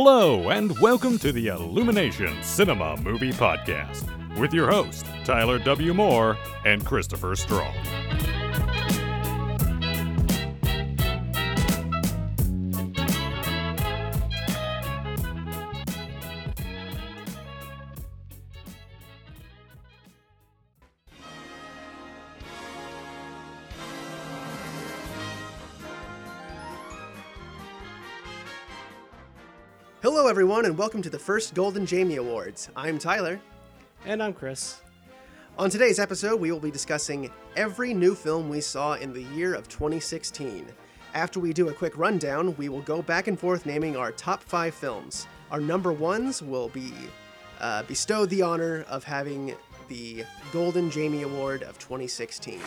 Hello, and welcome to the Illumination Cinema Movie Podcast with your host, Tyler W. Moore and Christopher Strong. And welcome to the first Golden Jamie Awards. I'm Tyler. And I'm Chris. On today's episode, we will be discussing every new film we saw in the year of 2016. After we do a quick rundown, we will go back and forth naming our top five films. Our number ones will be uh, bestowed the honor of having the Golden Jamie Award of 2016.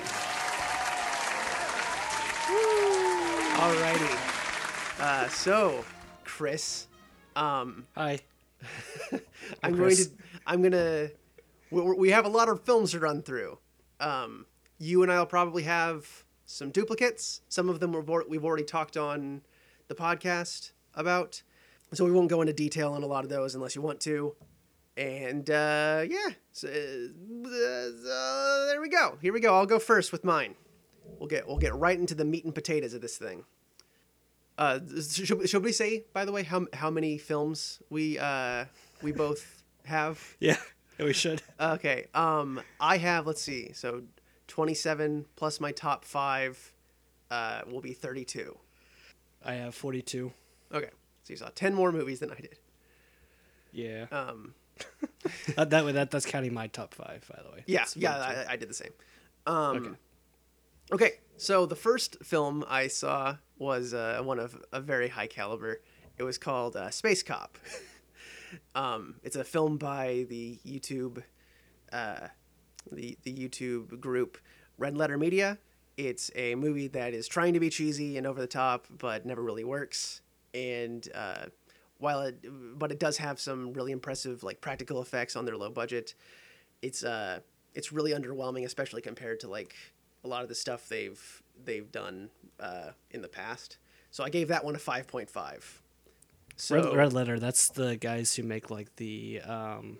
Alrighty. Uh, so, Chris, um, Hi. I'm going to. I'm gonna. We, we have a lot of films to run through. Um, you and I'll probably have some duplicates. Some of them we've we've already talked on the podcast about, so we won't go into detail on a lot of those unless you want to. And uh, yeah, so, uh, so there we go. Here we go. I'll go first with mine. We'll get we'll get right into the meat and potatoes of this thing. Uh, should, should we say, by the way, how how many films we uh we both have? Yeah, we should. Okay. Um, I have. Let's see. So, twenty-seven plus my top five, uh, will be thirty-two. I have 42. Okay. So you saw ten more movies than I did. Yeah. Um, that, that way, that that's counting my top five, by the way. yeah, That's yeah, I, I did the same. Um, Okay. okay. So the first film I saw was uh, one of a very high caliber. It was called uh, Space Cop. um, it's a film by the YouTube, uh, the the YouTube group Red Letter Media. It's a movie that is trying to be cheesy and over the top, but never really works. And uh, while it, but it does have some really impressive like practical effects on their low budget. It's uh, it's really underwhelming, especially compared to like a lot of the stuff they've they've done uh, in the past. So I gave that one a five point five. So Red, Red Letter. That's the guys who make like the um,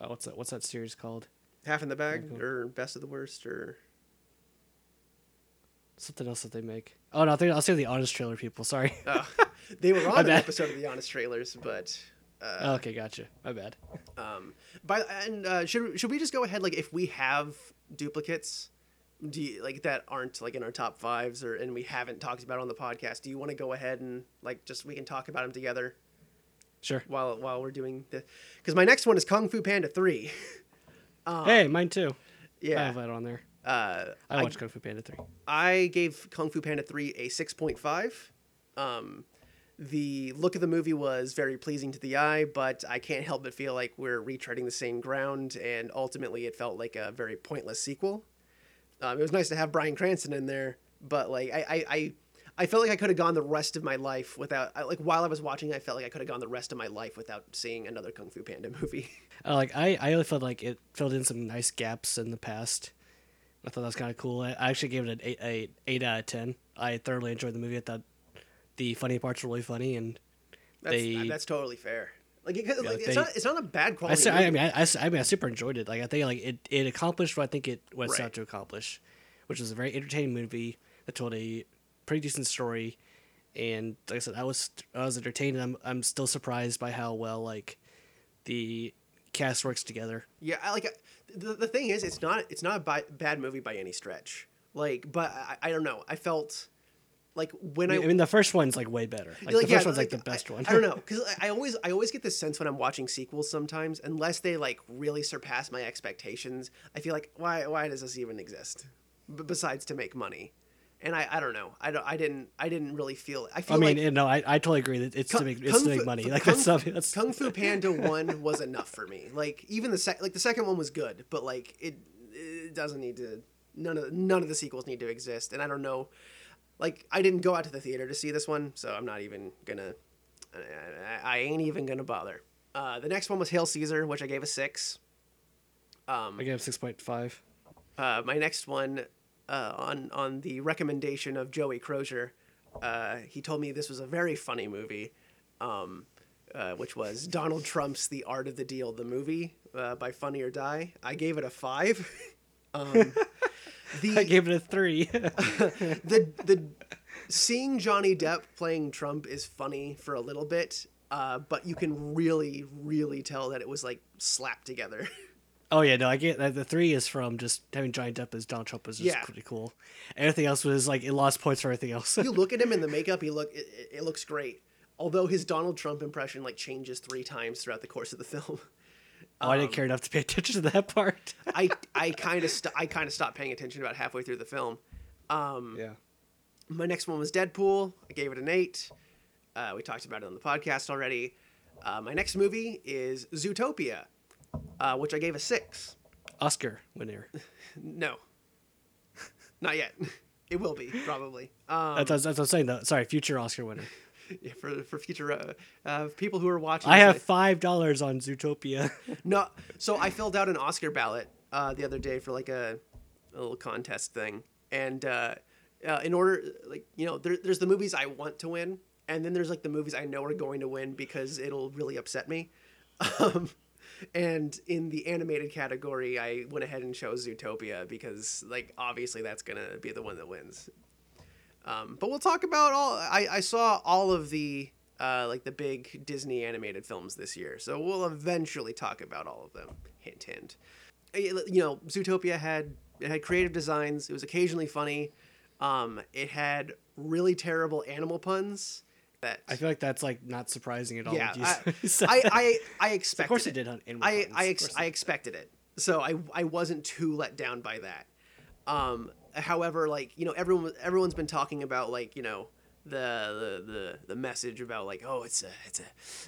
uh, what's that? What's that series called? half in the bag or best of the worst or Something else that they make. Oh no, I think I'll say the Honest Trailer people. Sorry. uh, they were on an episode of the Honest Trailers, but uh, Oh, okay, gotcha. My bad. Um, by and uh, should should we just go ahead like if we have duplicates, do you, like that aren't like in our top fives or and we haven't talked about on the podcast? Do you want to go ahead and like just we can talk about them together Sure. while while we're doing the because my next one is Kung Fu Panda three. Um, hey, mine too. Yeah i have that on there. uh, I I, watched Kung Fu Panda 3. I gave Kung Fu Panda 3 a 6.5. Um, the look of the movie was very pleasing to the eye, but I can't help but feel like we're retreading the same ground, and ultimately it felt like a very pointless sequel. Um, it was nice to have Bryan Cranston in there, but like I, I, I, I felt like I could have gone the rest of my life without I, like while I was watching, I felt like I could have gone the rest of my life without seeing another Kung Fu Panda movie. Uh, like I, I felt like it filled in some nice gaps in the past. I thought that was kind of cool. I I actually gave it an eight, eight, eight out of ten. I thoroughly enjoyed the movie. I thought the funny parts were really funny, and That's They- that's totally fair. Like, it, like, like, it's not it's not a bad I, quality. I movie. mean, I, I, I mean, I super enjoyed it. Like I think like it, it accomplished what I think it was Right. out to accomplish, which was a very entertaining movie that told a pretty decent story. And like I said, I was I was entertained. And I'm I'm still surprised by how well like the cast works together. Yeah, I like the, the thing is, it's not it's not a bi- bad movie by any stretch. Like, but I, I don't know. I felt like when I I, mean, the first one's like way better. Like, like, the yeah, first one's like, the I- best one. I, don't know because I, always I always get this sense when I'm watching sequels sometimes, unless they like really surpass my expectations. I feel like why why does this even exist? B- besides to make money, and I, I don't know. I don't I didn't I didn't really feel. I feel I mean, like you know, I, I totally agree that it's Kung- to make it's Kung to make Fu- money. Kung Like Fu- that's something that's Kung Fu Panda one was enough for me. Like even the sec- like the second one was good, but like it it doesn't need to. None of none of the sequels need to exist, and I don't know. Like I didn't go out to the theater to see this one, so I'm not even gonna. I, I ain't even gonna bother. Uh, the next one was Hail Caesar, which I gave a six. Um, I gave six point five. uh, my next one uh, on on the recommendation of Joey Crozier, uh, he told me this was a very funny movie. Um, uh, which was Donald Trump's The Art of the Deal, the movie uh, by Funny or Die. I gave it a five. um, the, I gave it a three. the the seeing Johnny Depp playing Trump is funny for a little bit, uh, but you can really, really tell that it was like slapped together. oh yeah, no, I get that. The three is from just having Johnny Depp as Donald Trump was just Yeah. pretty cool. Everything else was like it lost points for everything else. you look at him in the makeup, he look it, it- it looks great. Although his Donald Trump impression like changes three times throughout the course of the film. Oh, I Um, didn't care enough to pay attention to that part. I I kind of st- I kind of stopped paying attention about halfway through the film. Um, yeah. My next one was Deadpool. I gave it an eight. Uh, we talked about it on the podcast already. Uh, my next movie is Zootopia, uh, which I gave a six. Oscar winner. No, not yet. It will be probably. Um, That's, that's, that's what I'm saying. Though. Sorry, future Oscar winner. for for future uh, uh, people who are watching. I have five dollars on Zootopia. no. So I filled out an Oscar ballot uh, the other day for like a, a little contest thing, and uh, uh, in order, like you know, there, there's the movies I want to win, and then there's like the movies I know are going to win because it'll really upset me. Um, and in the animated category, I went ahead and chose Zootopia because, like, obviously that's gonna be the one that wins. Um, but we'll talk about all. I, I saw all of the uh, like the big Disney animated films this year, so we'll eventually talk about all of them. Hint, hint. You know, Zootopia had it had creative designs. It was occasionally funny. Um, it had really terrible animal puns. That I feel like that's like not surprising at all. yeah, I, I. I I expected. of course it. it did on Animal I Puns, I, ex- I expected it, so I I wasn't too let down by that. Um, however, like you know, everyone everyone's been talking about like you know the the the, the message about like oh it's a it's a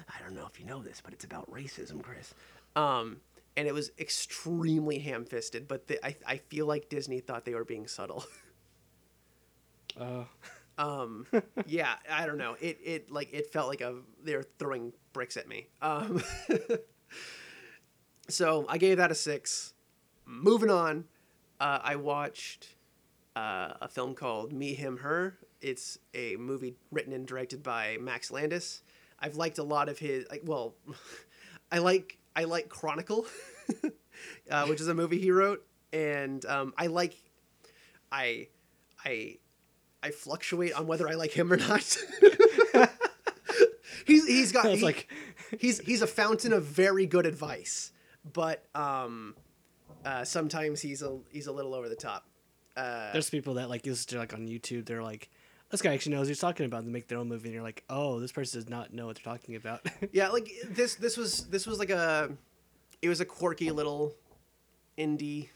I don't know if you know this, but it's about racism, Chris. Um, and it was extremely ham fisted, but the, I I feel like Disney thought they were being subtle. Uh, um yeah i don't know it it like it felt like a they were throwing bricks at me um so i gave that a six moving on uh, i watched uh, a film called me him her it's a movie written and directed by max landis i've liked a lot of his like well i like i like chronicle uh, which is a movie he wrote and um, i like i i I fluctuate on whether I like him or not. he's he's got he- like he's he's a fountain of very good advice, but um, uh, sometimes he's a he's a little over the top. Uh, there's people that like listen to like on YouTube. They're like, this guy actually knows what he's talking about. And they make their own movie, and you're like, oh, this person does not know what they're talking about. yeah, like this this was this was like a it was a quirky little indie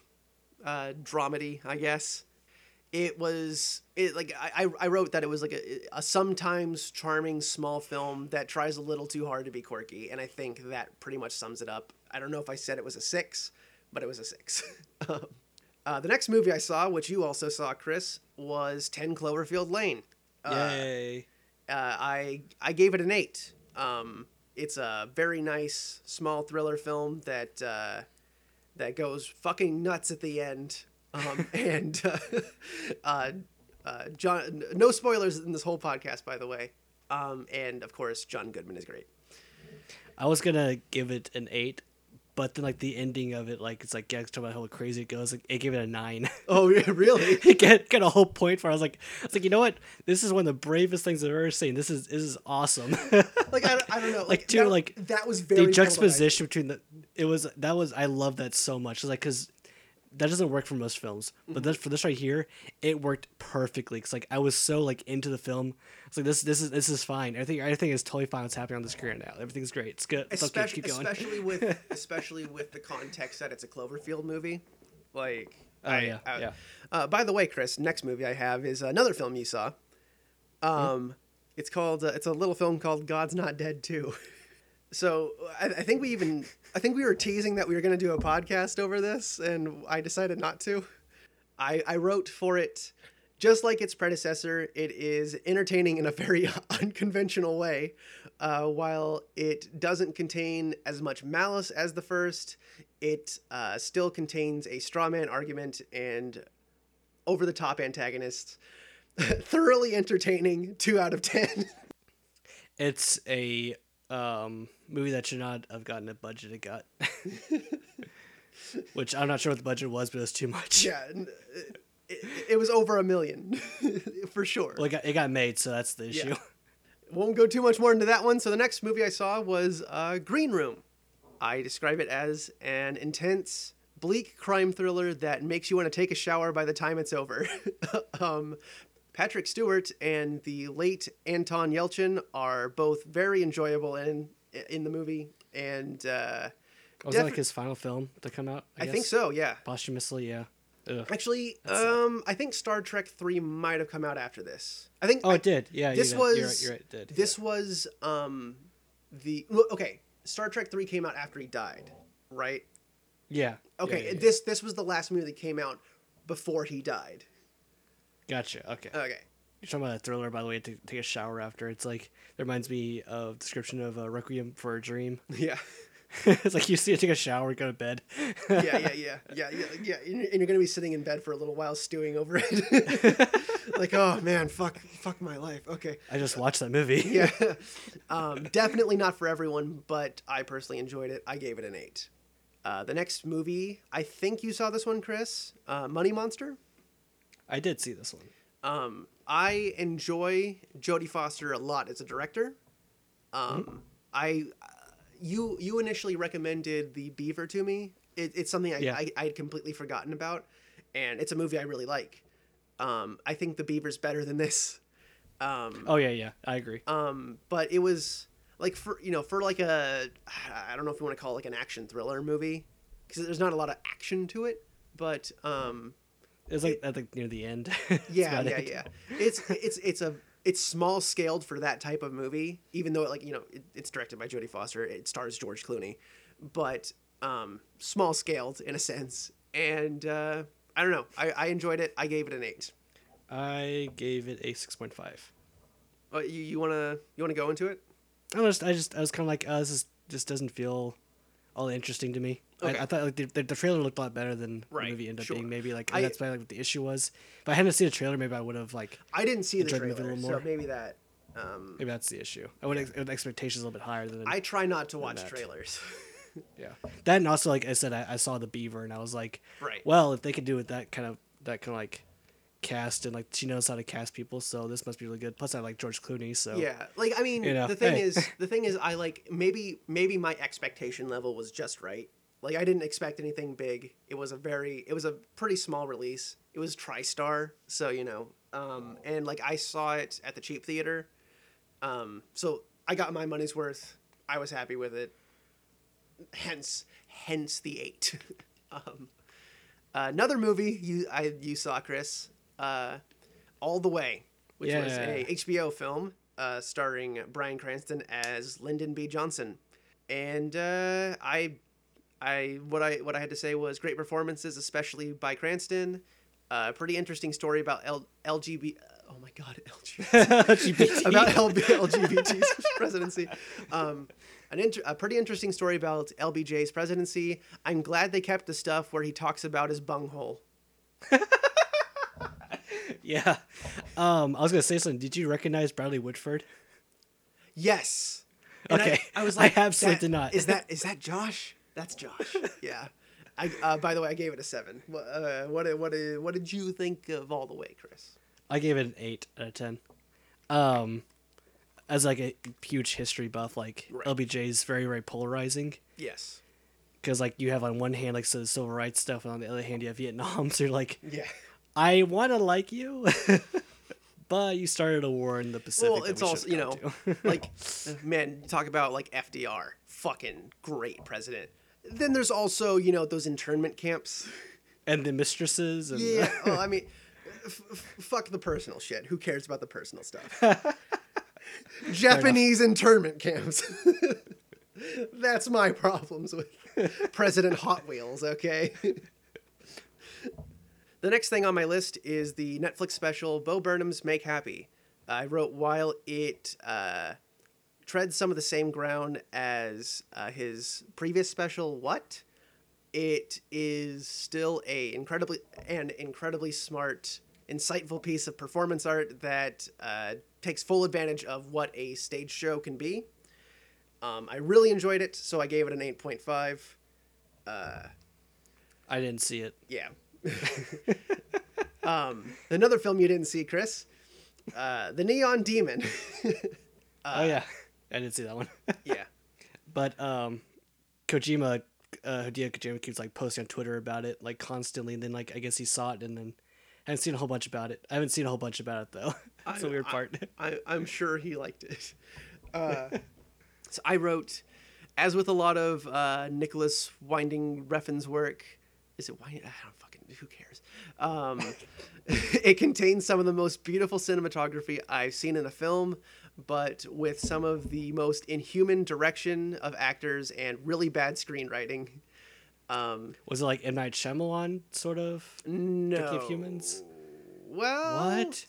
uh, dramedy, I guess. It was it like I, I- I wrote that it was like a, a sometimes charming small film that tries a little too hard to be quirky, and I think that pretty much sums it up. I don't know if I said it was a six, but it was a six. Um, uh, the next movie I saw, which you also saw, Chris, was Ten Cloverfield Lane. Uh, Yay! uh, I I gave it an eight. Um, it's a very nice small thriller film that uh, that goes fucking nuts at the end. Um, and uh, uh, uh, John, no spoilers in this whole podcast, by the way. Um, and of course, John Goodman is great. I was gonna give it an eight, but then like the ending of it, like it's like yeah, talking about how crazy it goes. Like, it gave it a nine. Oh, yeah, really? it get got a whole point for. I was like, I was like, you know what? This is one of the bravest things I've ever seen. This is this is awesome. like I, don't- I don't know. Like, Like, dude, that, like, that was very the juxtaposition between the it was that was I love that so much. It's like because that doesn't work for most films, Mm-hmm. but this, for this right here, it worked perfectly. Cause like I was so like into the film. It's like this this is this is fine. Everything everything is totally fine. What's happening on the screen now? Everything's great. It's good. It's okay. especially Keep going. especially with especially with the context that it's a Cloverfield movie. Like, Oh, I- yeah, I- yeah. Uh, by the way, Chris, next movie I have is another film you saw. Um, it's called uh, it's a little film called God's Not Dead Too. So I, I think we even I think we were teasing that we were going to do a podcast over this, and I decided not to. I I wrote for it. Just like its predecessor, it is entertaining in a very unconventional way. Uh, while it doesn't contain as much malice as the first, it uh, still contains a straw man argument and over the top antagonists. Thoroughly entertaining, two out of ten. It's a um, movie that should not have gotten a budget it got. Which I'm not sure what the budget was, but it was too much. Yeah, it, it was over a million for sure. Well, it got, it got made, so that's the issue. Won't go too much more into that one. So the next movie I saw was uh, Green Room. I describe it as an intense, bleak crime thriller that makes you want to take a shower by the time it's over. um, Patrick Stewart and the late Anton Yelchin are both very enjoyable in in the movie, and uh, Was that like his final film to come out? I, think guess? so. Yeah, Posthumously, yeah. Ugh. actually, That's sad. um, I think Star Trek Three might have come out after this. I think Oh, I- it did. Yeah, this you was You're right. You're right. Did. This was um the look okay. Star Trek three came out after he died, right? Yeah. yeah. Okay, Yeah, yeah, yeah. this this was the last movie that came out before he died. Gotcha. Okay. Okay, You're talking about a thriller, by the way, to take a shower after. It's like it reminds me of description of uh, Requiem for a Dream. yeah, it's like you see it take a shower, go to bed. yeah, yeah, yeah, yeah, yeah, yeah. And and you're gonna be sitting in bed for a little while, stewing over it. like, oh man, fuck, fuck my life. Okay, I just watched that movie. yeah, um, definitely not for everyone, but I personally enjoyed it. I gave it an eight. Uh, the next movie, I think you saw this one, Chris. Uh, Money Monster. I did see this one. Um, I enjoy Jodie Foster a lot as a director. Um, I, uh, you you initially recommended The Beaver to me. It, it's something I, Yeah. I I had completely forgotten about, and it's a movie I really like. Um, I think The Beaver's better than this. Um, Oh yeah, yeah, I agree. um, but it was like for you know for like a I don't know if you want to call it like an action thriller movie because there's not a lot of action to it, but um, It was like at the near the end. Yeah, yeah, it. yeah. It's it's it's a it's small scaled for that type of movie, even though it, like you know it, it's directed by Jodie Foster. It stars George Clooney, but um, small scaled in a sense. And uh, I don't know. I, I enjoyed it. I gave it an eight. I gave it a six point five. Uh, you you wanna you wanna go into it? I was I just I was kind of like, uh, this is, just doesn't feel all interesting to me. Okay. I, I thought like the, the, trailer looked a lot better than Right, the movie ended up sure. being. Maybe like I- that's probably like what the issue was. If I hadn't seen the trailer, maybe I would have like I didn't see the Enjoyed the movie a trailer, little so maybe that. Um, maybe that's the issue. I would ex- expectations a little bit higher than I try not to watch that. trailers. yeah. That and also like I said, I, I saw the Beaver and I was like, Right. Well, if they could do it that kind of that kind of like cast and like she knows how to cast people, so this must be really good. Plus, I like George Clooney, so Yeah, like I mean, You know, the thing hey. is, the thing is, I like maybe maybe my expectation level was just right. Like I didn't expect anything big. It was a very, it was a pretty small release. It was TriStar, so you know, um, and like I saw it at the cheap theater, um, so I got my money's worth. I was happy with it. Hence, hence the eight. um, another movie you I you saw, Chris, uh, All the Way, which was a HBO film uh, starring Bryan Cranston as Lyndon B. Johnson, and uh, I, I what I what I had to say was great performances, especially by Cranston. Uh, pretty interesting story about L- LGBT. Oh my God, LGBT LGBT. about LB- LGBT's presidency. Um, an inter- a pretty interesting story about LBJ's presidency. I'm glad they kept the stuff where he talks about his bunghole. yeah. Um, I was gonna say something. Did you recognize Bradley Whitford? Yes. And Okay. I, I was I like, absolutely that- did not. Is that is that Josh? That's Josh. Yeah. I uh, by the way, I gave it a seven. What uh, what did- what what did you think of all the way, Chris? I gave it an eight out of ten. Um, as like a huge history buff, like Right. LBJ is very very polarizing Yes. because like you have on one hand like so the civil rights stuff, and on the other hand you have Vietnam. So you're like, Yeah. I want to like you, but you started a war in the Pacific. Well, it's we also you know, like, man, talk about like FDR, fucking great president. Then there's also you know those internment camps. and the mistresses. And Yeah, well, I mean, f- f- fuck the personal shit. Who cares about the personal stuff? Japanese internment camps. That's my problems with President Hot Wheels, okay? The next thing on my list is the Netflix special Bo Burnham's Make Happy. I wrote while it uh, treads some of the same ground as uh, his previous special, What? it is still a incredibly an incredibly smart insightful piece of performance art that uh, takes full advantage of what a stage show can be Um, I really enjoyed it, so I gave it an 8.5. Uh, I didn't see it. yeah. um, another film you didn't see, Chris, uh, The Neon Demon. oh yeah, I didn't see that one. yeah. but um, Kojima, uh, Hideo Kojima keeps like posting on Twitter about it like constantly, and then like I guess he saw it and then I haven't seen a whole bunch about it. I haven't seen a whole bunch about it though. That's I- weird I- part. I, I'm sure he liked it. Uh, so I wrote, as with a lot of uh, Nicolas Winding Refn's work, is it Winding? I don't. Who cares? Um, it contains some of the most beautiful cinematography I've seen in a film, but with some of the most inhuman direction of actors and really bad screenwriting. Um, Was it like M Night Shyamalan sort of? no. Tricky of Humans? Well, What?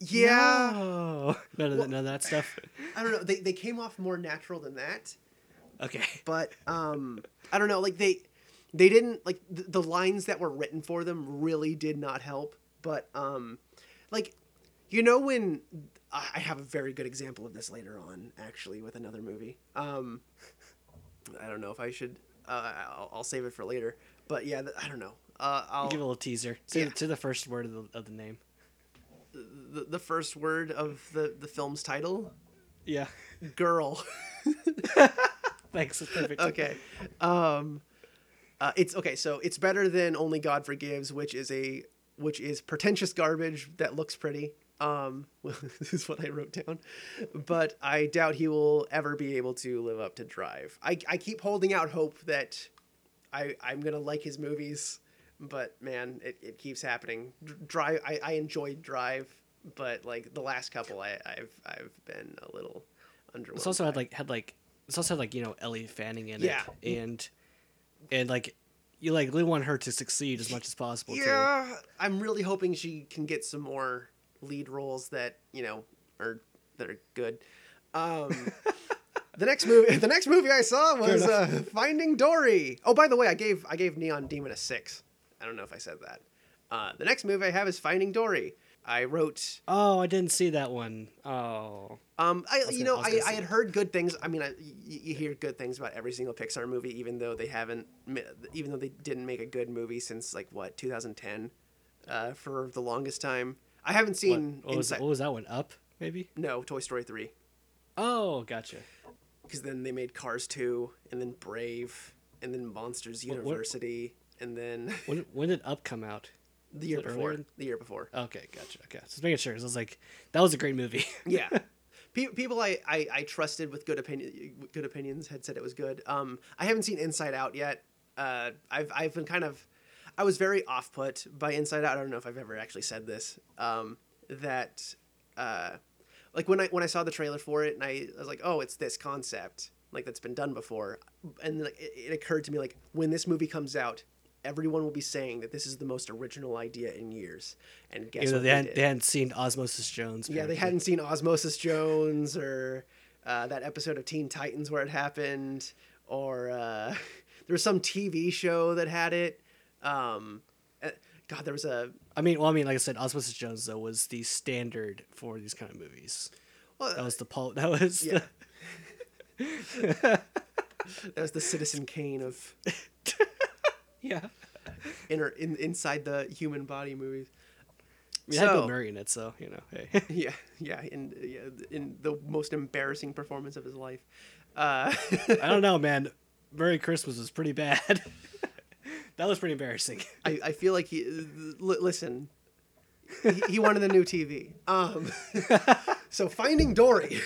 Yeah. No. None of, that, none of that stuff. I don't know. They, they came off more natural than that. Okay. but um i don't know like they they didn't like the, the lines that were written for them really did not help but um like you know when i have a very good example of this later on actually with another movie um i don't know if i should uh, I'll, I'll save it for later but yeah th- i don't know uh i'll Give a little teaser. to, Yeah. the, the first word of the, of the name. the, the first word of the the film's title Yeah. girl Thanks. Perfect. okay. Um, uh, it's okay. So it's better than Only God Forgives, which is a which is pretentious garbage that looks pretty. Um, this is what I wrote down, but I doubt he will ever be able to live up to Drive. I, I keep holding out hope that I I'm gonna like his movies, but man, it, it keeps happening. Drive. I, I enjoyed Drive, but like the last couple, I I've I've been a little underwhelmed. It's also had like had like it's also had like you know Ellie Fanning in Yeah. it, and and like you like really want her to succeed as much as possible too. Yeah, I'm really hoping she can get some more lead roles that you know are that are good. Um, the next movie, the next movie I saw was uh, Finding Dory. Oh, by the way, I gave I gave Neon Demon a six. I don't know if I said that. Uh, the next movie I have is Finding Dory. I wrote Oh, I didn't see that one. Oh, Um, I, was you know, I I, I had heard good things. I mean, I, you, you hear good things about every single Pixar movie, even though they haven't, even though they didn't make a good movie since like what 2010, uh, for the longest time. I haven't seen what was Inside. what was that one? Up maybe? No, Toy Story three. Oh, gotcha. because then they made Cars two, and then Brave, and then Monsters What- what- University, and then When when did Up come out? the year before. earlier? The year before. Okay, gotcha. Okay, just making sure. 'cause I was like, that was a great movie. yeah Pe- people I, I, I trusted with good opinion good opinions had said it was good. Um i haven't seen inside out yet. Uh i've i've been kind of i was very off put by inside out. I don't know if i've ever actually said this. Um that uh like when i when i saw the trailer for it and i, I was like oh it's this concept like that's been done before. And like, it, it occurred to me like when this movie comes out everyone will be saying that this is the most original idea in years and guess know, what they, they hadn't, they hadn't seen Osmosis Jones. Yeah, they hadn't seen Osmosis Jones or uh, that episode of Teen Titans where it happened, or uh, there was some TV show that had it. Um, uh, God, there was a I mean, well, I mean, like I said, Osmosis Jones though was the standard for these kind of movies. well, That was the Paul. That was yeah. the, that was the Citizen Kane of yeah. inner in, inside the human body movies. We had Bill So- Murray in it, so you know. Hey. Yeah, yeah, in yeah, in the most embarrassing performance of his life. Uh, I don't know, man. Merry Christmas was pretty bad. that was pretty embarrassing. I, I feel like he l- listen. He, he wanted the new TV. Um, so Finding Dory.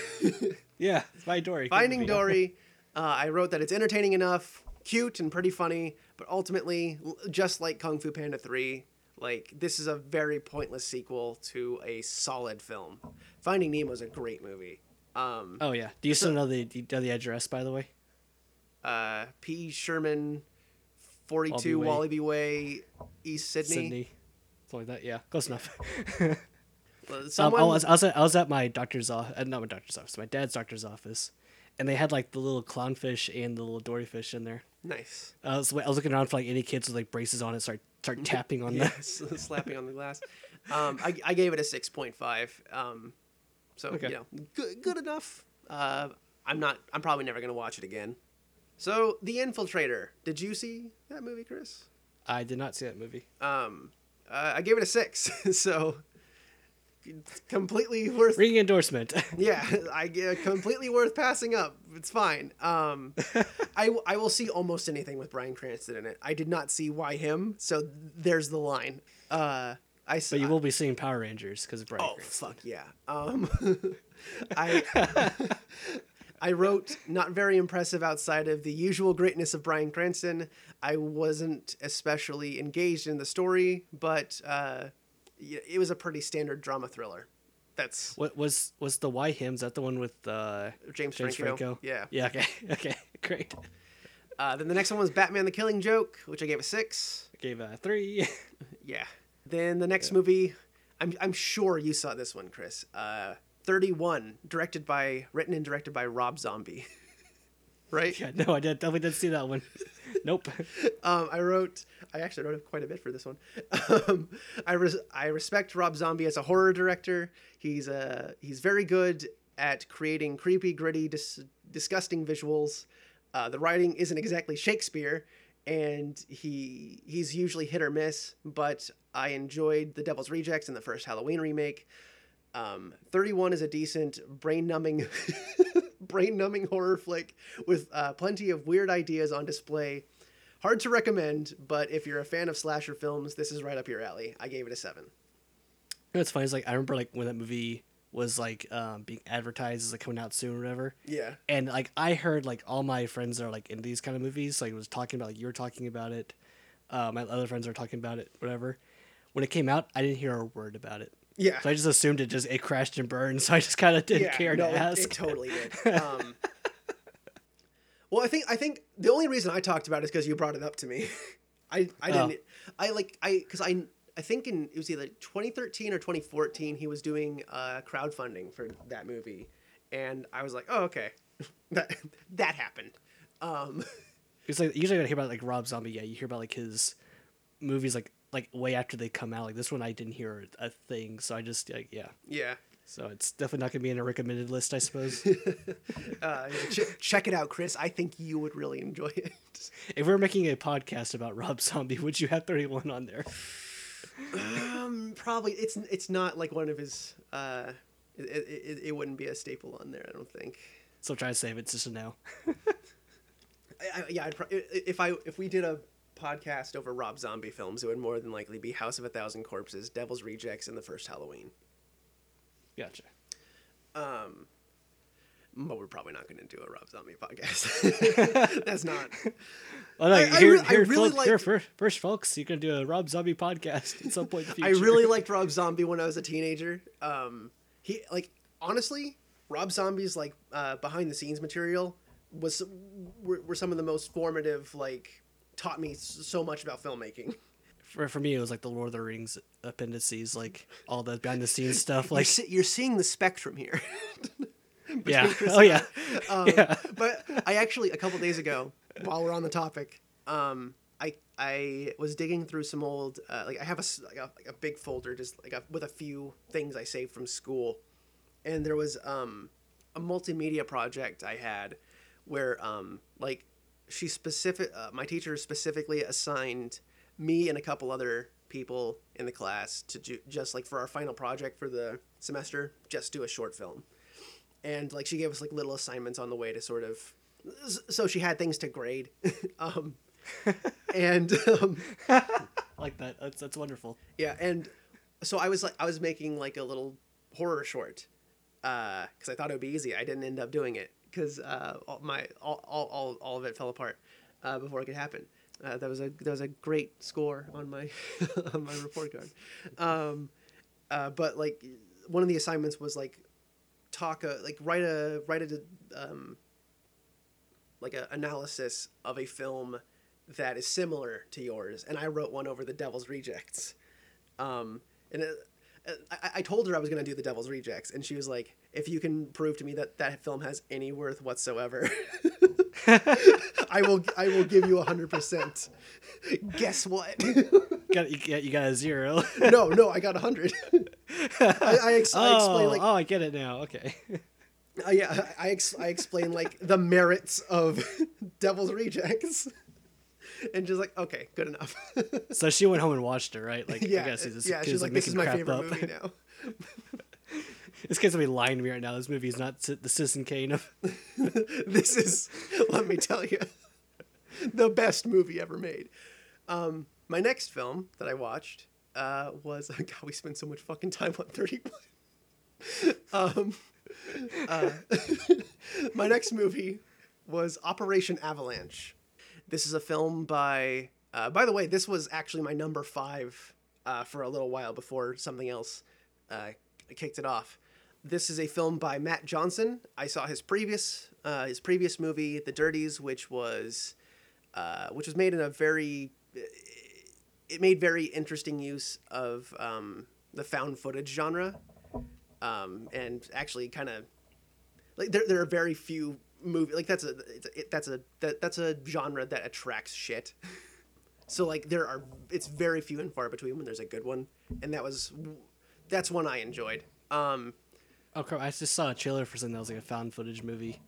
Yeah, Finding Dory. Finding. Dory. Uh, I wrote that it's entertaining enough, cute and pretty funny, but ultimately, just like Kung Fu Panda 3, like this is a very pointless sequel to a solid film. Finding Nemo is a great movie. Um, Oh yeah. Do you still know the know the address by the way? uh, P. Sherman, 42 Wallaby Way, East Sydney. Sydney. Something like that. Yeah, close enough. Uh, Um, Someone, I was I was at, I was at my doctor's office, uh, not my doctor's office, my dad's doctor's office, and they had like the little clownfish and the little dory fish in there. Nice. I was I was looking around for like any kids with like braces on it, start start tapping on Yeah, the. slapping on the glass. Um, I, I gave it a six point five. Um, so Okay. you know, good, good enough. Uh, I'm not. I'm probably never gonna watch it again. So, The Infiltrator. Did you see that movie, Chris? I did not see that movie. Um, uh, I gave it a six. so, completely worth. Ring endorsement. Yeah, I get completely worth passing up. It's fine. Um, I I will see almost anything with Bryan Cranston in it. I did not see why him. So there's the line. Uh, I. but you will be seeing Power Rangers because Bryan Oh Cranston. fuck yeah. Um, I I wrote not very impressive outside of the usual greatness of Bryan Cranston. I wasn't especially engaged in the story, but uh, it was a pretty standard drama thriller. That's What was was the Why Him? Is that the one with uh, James, James Franco. Franco? Yeah. Yeah. Okay. Okay. Great. Uh, then the next one was Batman: The Killing Joke, which I gave a six. I gave a three. Yeah. Then the next movie, I'm I'm sure you saw this one, Chris. Uh, Thirty One, directed by, written and directed by Rob Zombie. right. yeah. No, I did, definitely didn't see that one. nope. Um, I wrote. I actually wrote quite a bit for this one. Um, I res- I respect Rob Zombie as a horror director. He's uh he's very good at creating creepy, gritty, dis- disgusting visuals. Uh, the writing isn't exactly Shakespeare, and he he's usually hit or miss. But I enjoyed The Devil's Rejects and the first Halloween remake. Um, 31 is a decent brain numbing brain numbing horror flick with uh, plenty of weird ideas on display. Hard to recommend, but if you're a fan of slasher films, this is right up your alley. I gave it a seven. You know what's funny is like I remember like when that movie was like um, being advertised as like coming out soon or whatever. Yeah. And like I heard like all my friends are like in these kind of movies like was talking about like you were talking about it. Uh, my other friends are talking about it, whatever. When it came out, I didn't hear a word about it. Yeah. So I just assumed it just it crashed and burned. So I just kind of didn't yeah, care no, to it- ask. It, totally did. Um, well, I think I think the only reason I talked about it is because you brought it up to me. I I Oh. didn't. I like I because I I think in it was either 2013 or 2014 he was doing uh, crowdfunding for that movie, and I was like, oh okay, that that happened. Um, It's like usually when I hear about like Rob Zombie, yeah, you hear about like his movies like like way after they come out. Like this one, I didn't hear a thing, so I just like yeah. yeah. So it's definitely not gonna be in a recommended list, I suppose. Uh, ch- check it out, Chris. I think you would really enjoy it. if we're making a podcast about Rob Zombie, would you have thirty one on there? Um, probably it's it's not like one of his. Uh, it, it, it wouldn't be a staple on there. I don't think. So I'm to save it just a no. I, I, yeah, I'd pro- if I if we did a podcast over Rob Zombie films, it would more than likely be House of a Thousand Corpses, Devil's Rejects, and the first Halloween. Gotcha. Um, but we're probably not going to do a Rob Zombie podcast. That's not. Oh no, I- I here, I here, really folks, here, first, first, folks, you can do a Rob Zombie podcast at some point in the future. I really liked Rob Zombie when I was a teenager. Um, he like honestly, Rob Zombie's like uh, behind the scenes material was were, were some of the most formative. Like taught me so much about filmmaking. for, for me, it was like the Lord of the Rings appendices, like all the behind the scenes stuff. Like Like you're seeing the spectrum here. yeah, oh yeah, Um, Yeah. But I actually a couple days ago, while we're on the topic, um, I I was digging through some old uh, like I have a, like a like a big folder just like a, with a few things I saved from school, and there was um a multimedia project I had where um like she specific uh, my teacher specifically assigned me and a couple other people in the class to ju- just like for our final project for the semester just do a short film and like she gave us like little assignments on the way to sort of so she had things to grade um and um like that. That's that's wonderful. yeah and so i was like i was making like a little horror short uh because i thought it would be easy i didn't end up doing it because uh all my all, all, all, of it fell apart uh before it could happen. Uh, that was a that was a great score on my on my report card. Um uh but like one of the assignments was like talk a, like write a write a um like a analysis of a film that is similar to yours and i wrote one over the devil's rejects. Um and it, I, I told her I was going to do the Devil's Rejects, and she was like, "If you can prove to me that that film has any worth whatsoever, I will I will give you hundred percent." Guess what? Got you, got you got a zero. no, no, I got a hundred. I, I, ex- I oh, explained like oh, I get it now. Okay. Uh, yeah, I ex- I explain like the merits of Devil's Rejects, and just like okay, good enough. So she went home and watched it, right? Like, yeah, I see this yeah. She's like, this is my crap favorite up. movie now. this kid's gonna be lying to me right now. This movie is not the Citizen Kane of. this is, let me tell you, the best movie ever made. Um, my next film that I watched uh, was God. We spent so much fucking time on Thirty One. um, uh, my next movie was Operation Avalanche. This is a film by. Uh, by the way, this was actually my number five uh, for a little while before something else uh, kicked it off. This is a film by Matt Johnson. I saw his previous uh, his previous movie, The Dirties, which was uh, which was made in a very it made very interesting use of um, the found footage genre, um, and actually kind of like there, there are very few movie like that's a it, that's a that, that's a genre that attracts shit. So like there are it's very few and far between when there's a good one, and that was that's one I enjoyed. Um, Oh crap! I just saw a trailer for something that was like a found footage movie.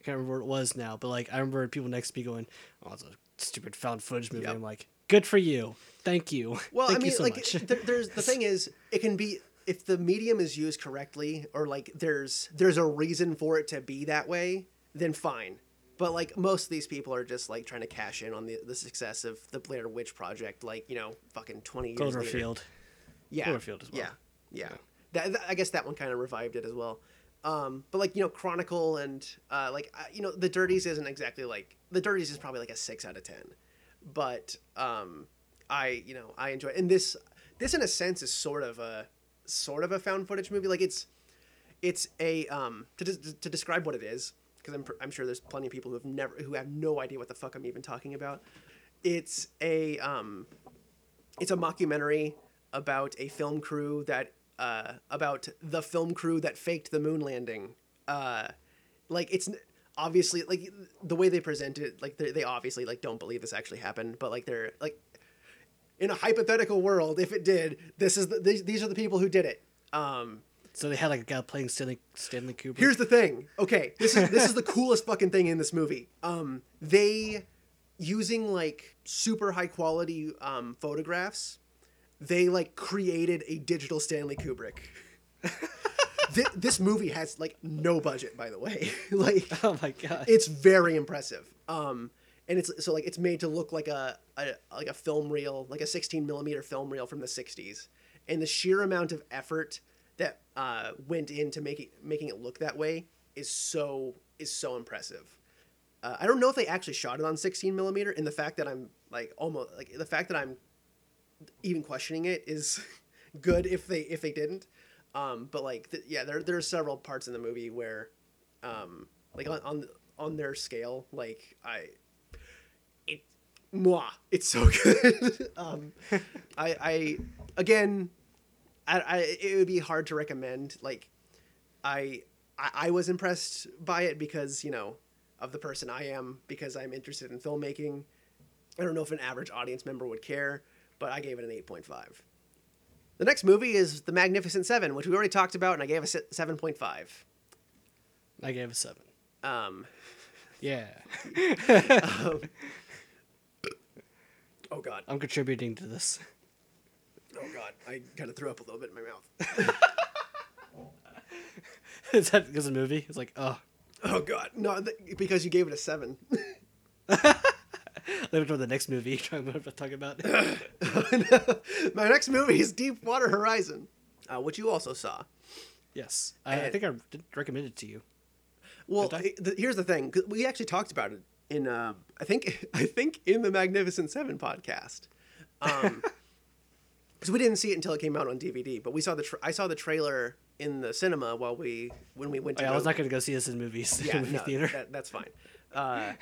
I can't remember what it was now, but like I remember people next to me going, "Oh, it's a stupid found footage movie." Yep. I'm like, "Good for you, thank you, Well, thank I mean, you so like, much." there, there's the thing is, it can be if the medium is used correctly, or like there's there's a reason for it to be that way, then fine. But like most of these people are just like trying to cash in on the the success of the Blair Witch Project, like you know, fucking twenty years later. Cloverfield. Yeah, Cloverfield as well. Yeah, yeah. That, that- I guess that one kind of revived it as well. Um, but like you know, Chronicle and uh, like uh, you know, the Dirties isn't exactly like the Dirties is probably like a six out of ten. But um, I you know I enjoy and this this in a sense is sort of a sort of a found footage movie. Like it's it's a um to des- to describe what it is because I'm pr- I'm sure there's plenty of people who have never who have no idea what the fuck I'm even talking about. It's a um it's a mockumentary about a film crew that uh, about the film crew that faked the moon landing. Uh, like it's obviously like the way they present it, like they obviously like don't believe this actually happened, but like they're like in a hypothetical world, if it did, this is the, these, these are the people who did it. Um, So they had like a guy playing Stanley Stanley Kubrick. Here's the thing. Okay, this is this is the coolest fucking thing in this movie. Um, they using like super high quality um, photographs. They like created a digital Stanley Kubrick. Thi- this movie has like no budget, by the way. like oh my god. it's very impressive. Um, and it's so like it's made to look like a, a like a film reel, like a 16 millimeter film reel from the 60s, and the sheer amount of effort that uh, went into making making it look that way is so is so impressive. Uh, I don't know if they actually shot it on 16 millimeter, and the fact that I'm like almost like the fact that I'm even questioning it is good if they if they didn't. Um, but like th- yeah, there there are several parts in the movie where, um, like on on on their scale, like I, moi, it's so good. um, I I again, I, I it would be hard to recommend. Like, I, I I was impressed by it because you know of the person I am because I'm interested in filmmaking. I don't know if an average audience member would care, but I gave it an eight point five. The next movie is The Magnificent Seven, which we already talked about, and I gave a seven point five. I gave a seven. Um, Yeah, oh god, I'm contributing to this. oh god, I kind of threw up a little bit in my mouth. Is that because of the movie? It's like, oh, Oh god, no, th- because you gave it a seven. let me to the next movie. Trying to talk about. My next movie is Deepwater Horizon, uh, which you also saw. yes, I, I think I did recommend it to you. Well, the, here's the thing: we actually talked about it in, uh, I think, I think in the Magnificent Seven podcast, because we didn't see it until it came out on DVD. But we saw the, tra- I saw the trailer in the cinema while we when we went Oh, to. yeah, I was not going to go see this in movies. yeah, movie no, theater. That, that's fine. Uh,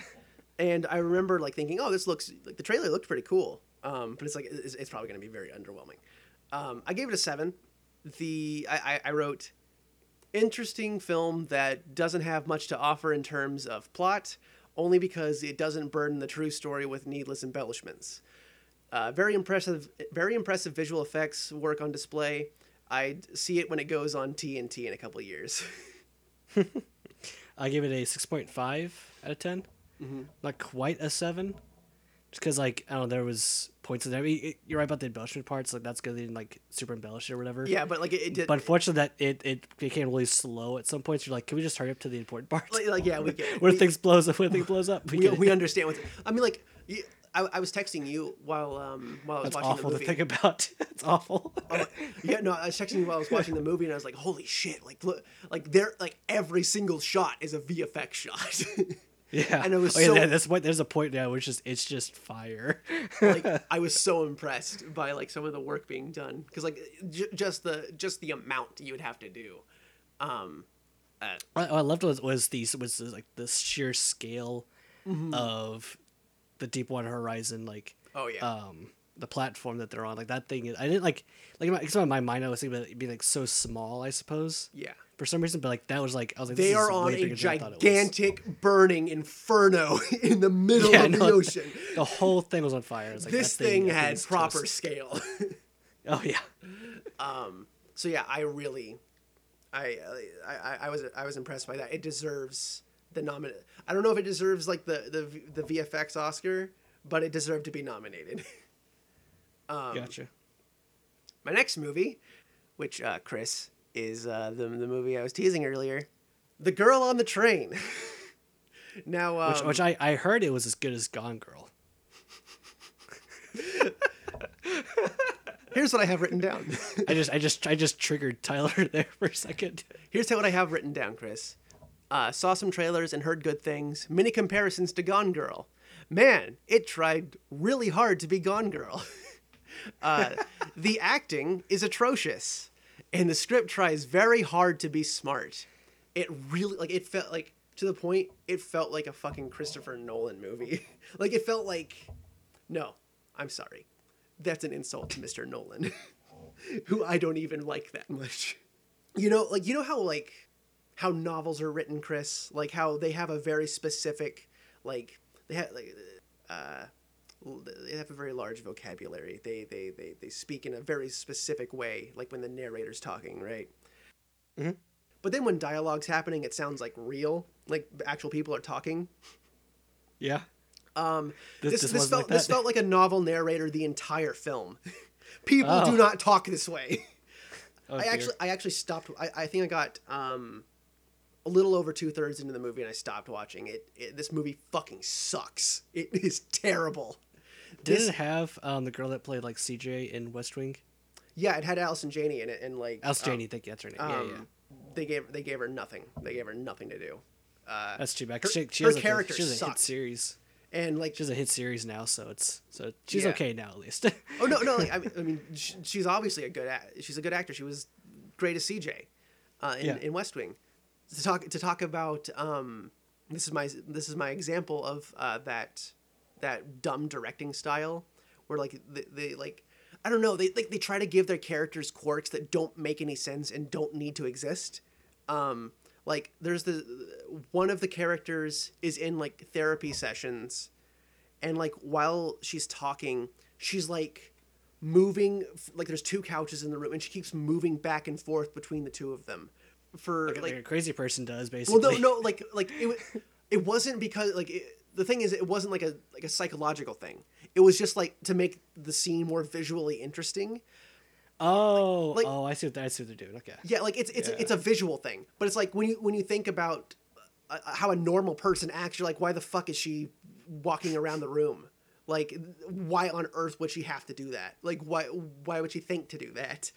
and I remember like thinking, oh, this looks like the trailer looked pretty cool. Um, but it's like it's, it's probably going to be very underwhelming. Um, I gave it a seven. The I, I, I wrote interesting film that doesn't have much to offer in terms of plot, only because it doesn't burden the true story with needless embellishments. Uh, very impressive, very impressive visual effects work on display. I'd see it when it goes on TNT in a couple of years. I give it a six point five out of 10 Mm-hmm. Not quite a seven, just because like I don't know, there was points in there. I mean, it- you're right about the embellishment parts. Like that's good, they didn't like super embellish it or whatever. Yeah, but like it, it did. But unfortunately, that it, it became really slow at some points. You're like, can we just hurry up to the important parts? like, like yeah, we get where we, things blows up, where things blows up. we, it. we understand what. I mean, like you, I, I was texting you while um while I was That's watching awful the to think about. it's awful. Oh, yeah, no, I was texting you while I was watching the movie, and I was like, "Holy shit!" Like, look, like there, like every single shot is a VFX shot. yeah, and it was oh, yeah, so- point, there's a point now which is it's just fire. like, I was so impressed by like some of the work being done because like j- just the just the amount you would have to do. Um, uh, What I loved was was these was like the sheer scale Mm-hmm. of the Deepwater Horizon, like oh yeah, um the platform that they're on. Like that thing, is, I didn't like like in my, 'cause in my mind I was thinking about it being like so small. I suppose yeah. For some reason, but like that was like I was like They this are is on a bigger than I thought it was. gigantic burning inferno in the middle Yeah, of the ocean. The whole thing was on fire. It's like, this that thing that had proper toast. scale. Oh yeah, Um. so yeah, I really, I, I, I, I was, I was impressed by that. It deserves the nomin. I don't know if it deserves like the the the VFX Oscar, but it deserved to be nominated. Um, gotcha. My next movie, which uh, Chris is uh, the the movie I was teasing earlier, The Girl on the Train. now, um, Which, which I, I heard it was as good as Gone Girl. here's what I have written down. I just I just I just triggered Tyler there for a second. Here's what I have written down, Chris. Uh, saw some trailers and heard good things. Many comparisons to Gone Girl. Man, it tried really hard to be Gone Girl. uh, the acting is atrocious, and the script tries very hard to be smart. It really like it felt like to the point it felt like a fucking Christopher Nolan movie. like it felt like no, I'm sorry. That's an insult to Mr. Nolan, who I don't even like that much. You know, like you know how like how novels are written, Chris. Like how they have a very specific, like they have like uh, they have a very large vocabulary. They they they they speak in a very specific way, like when the narrator's talking, right? Mhm. But then when dialogue's happening, it sounds like real, like actual people are talking. Yeah. Um, This- this this this, felt like this felt like a novel narrator the entire film. People Oh. do not talk this way. Oh, I dear. actually I actually stopped. I, I think I got um, a little over two thirds into the movie and I stopped watching it. it. This movie fucking sucks. It is terrible. Did this- it have um the girl that played like CJ in West Wing? Yeah, it had Allison Janney in it and like Alice um, Janney, thank you, that's her name. yeah, yeah. um, They gave they gave her nothing. They gave her nothing to do. Uh, That's too bad. her- she, she her like a- character she has a hit series. and like She has a hit series now, so it's so she's Yeah. okay now at least. oh no no like, I mean I mean sh- she's obviously a good act- she's a good actor. She was great as CJ uh, in, Yeah. in West Wing. To talk to talk about um, this is my this is my example of uh, that that dumb directing style where like they, they like I don't know they like they try to give their characters quirks that don't make any sense and don't need to exist. Um, like there's the one of the characters is in like therapy sessions and like while she's talking she's like moving like there's two couches in the room and she keeps moving back and forth between the two of them for like, like, a crazy person does basically. well no no like like it it wasn't because like it, the thing is it wasn't like a like a psychological thing it was just like to make the scene more visually interesting Oh, like- oh, I see what I see what they're doing. Okay. yeah like it's it's Yeah. it's a visual thing but it's like when you when you think about uh, how a normal person acts you're like why the fuck is she walking around the room like why on earth would she have to do that like why why would she think to do that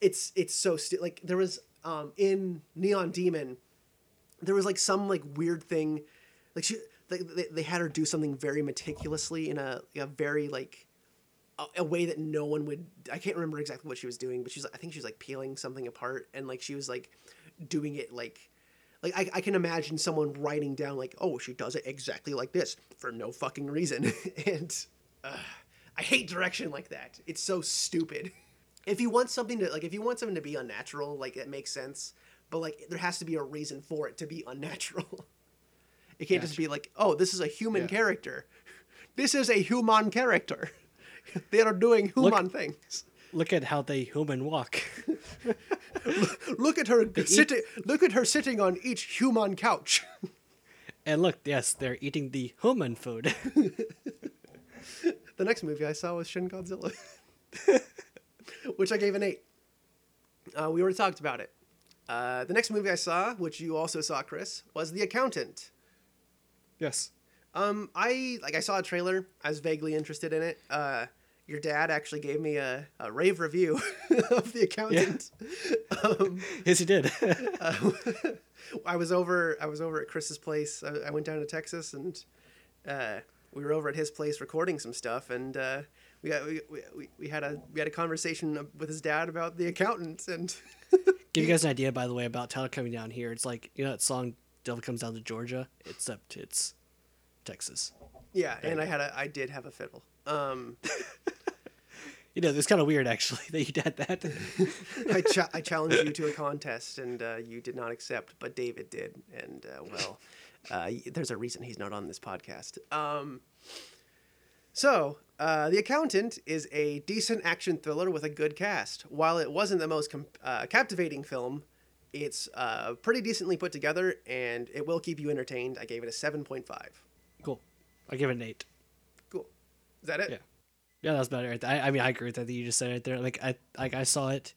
it's it's so stu- like there was um in neon demon there was like some like weird thing like she they, they had her do something very meticulously in a, a very like a, a way that no one would i can't remember exactly what she was doing but she was i think she was like peeling something apart and like she was like doing it like like I, I can imagine someone writing down like oh she does it exactly like this for no fucking reason. And uh, i hate direction like that. It's so stupid. If you want something to like if you want something to be unnatural like it makes sense but like there has to be a reason for it to be unnatural it can't just be like oh this is a human Yeah. character this is a human character they are doing human things look at how they human walk. Look at her sitting. Look at her sitting on each human couch. and look, yes, they're eating the human food. the next movie I saw was Shin Godzilla, which I gave an eight. Uh, we already talked about it. Uh, the next movie I saw, which you also saw, Chris, was The Accountant. Yes. Um, I like I saw a trailer. I was vaguely interested in it. Uh, your dad actually gave me a, a rave review of The Accountant. Um, Yes, he did. I was over. I was over at Chris's place. I, I went down to Texas, and uh, we were over at his place recording some stuff, and uh, we, got, we, we we had a we had a conversation with his dad about the accountant, and Give you guys an idea, by the way, about Tyler coming down here. It's like you know that song "Devil Comes Down to Georgia," except it's Texas. yeah, and I had a I did have a fiddle. Um, You know, it's kind of weird actually that you did that. I cha- I challenged you to a contest, and uh, you did not accept, but David did, and uh, well, uh, there's a reason he's not on this podcast. Um, so, uh, The Accountant is a decent action thriller with a good cast. While it wasn't the most com- uh, captivating film, it's uh, pretty decently put together, and it will keep you entertained. I gave it a seven point five. cool. I give it an eight. Cool. Is that it? Yeah. Yeah, that's about it. I, I mean, I agree with that. You just said it right there. Like I like I saw it,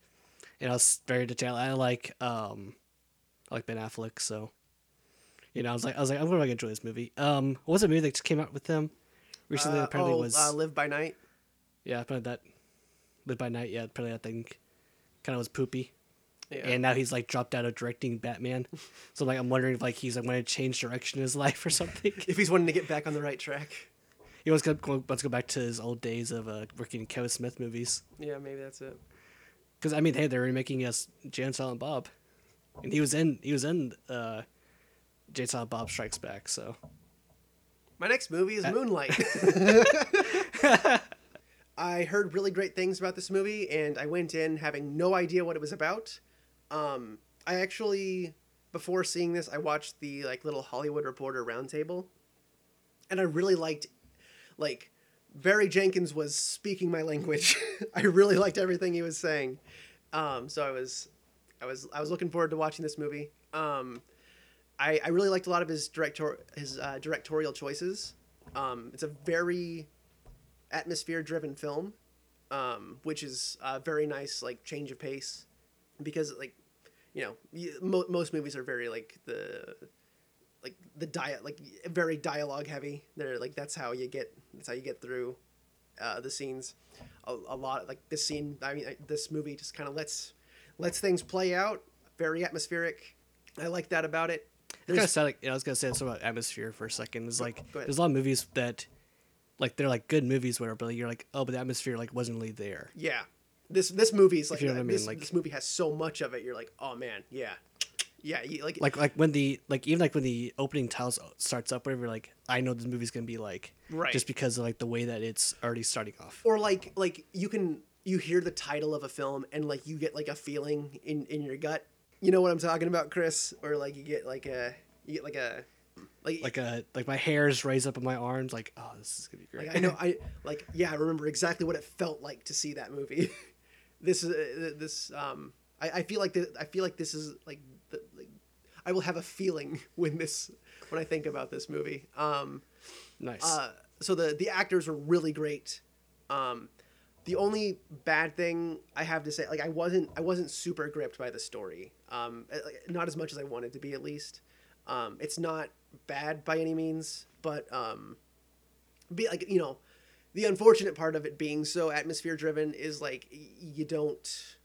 and I was very detailed. I like um, I like Ben Affleck, so you know, I was like, I was like, I'm gonna enjoy this movie. Um, what was the movie that just came out with them recently? Uh, apparently oh, was uh, Live by Night. yeah, apparently that Live by Night. Yeah, apparently that thing kind of was poopy. Yeah. And now he's like dropped out of directing Batman, so like I'm wondering if like he's like want to change direction in his life or something. if he's wanting to get back on the right track. he wants to go, wants to go back to his old days of uh, working in Kevin Smith movies. Yeah, maybe that's it. Because I mean, hey, they're remaking us Jay and Silent Bob, and he was in he was in uh, Jay and Silent Bob Strikes Back. So My next movie is Moonlight. I heard really great things about this movie, and I went in having no idea what it was about. Um, I actually, before seeing this, I watched the like little Hollywood Reporter roundtable, and I really liked, like, Barry Jenkins was speaking my language. I really liked everything he was saying. Um, so I was, I was, I was looking forward to watching this movie. Um, I, I really liked a lot of his director his uh, directorial choices. Um, it's a very atmosphere driven film, um, which is a very nice like change of pace because like you know mo- most movies are very like the like the diet like very dialogue heavy. They're like that's how you get that's how you get through uh, the scenes. A, a lot like this scene. I mean, I, this movie just kind of lets lets things play out. Very atmospheric. I like that about it. kind of sad. Like, I was gonna say something about atmosphere for a second. It's like there's a lot of movies that, like, they're like good movies, whatever. But you're like, oh, but the atmosphere like wasn't really there. Yeah. This this movie's like you know I mean, this, like- this movie has so much of it. You're like, oh man, yeah, yeah. Like Like like when the like even like when the opening tiles starts up, whatever. Like I know this movie's gonna be like Right. just because of like the way that it's already starting off. or like like you can you hear the title of a film and like you get like a feeling in in your gut. You know what I'm talking about, Chris? Or like you get like a you get like a like Like a like my hairs raise up on my arms. Like oh, this is gonna be great. like I know I like yeah I remember exactly what it felt like to see that movie. this is uh, this um I, I feel like the, I feel like this is like the like I will have a feeling when this when I think about this movie. Um nice. uh, so the the actors were really great. Um, the only bad thing I have to say, like I wasn't I wasn't super gripped by the story. Um, uh, not as much as I wanted to be, at least. Um, it's not bad by any means, but um, be like you know, the unfortunate part of it being so atmosphere driven is like you don't.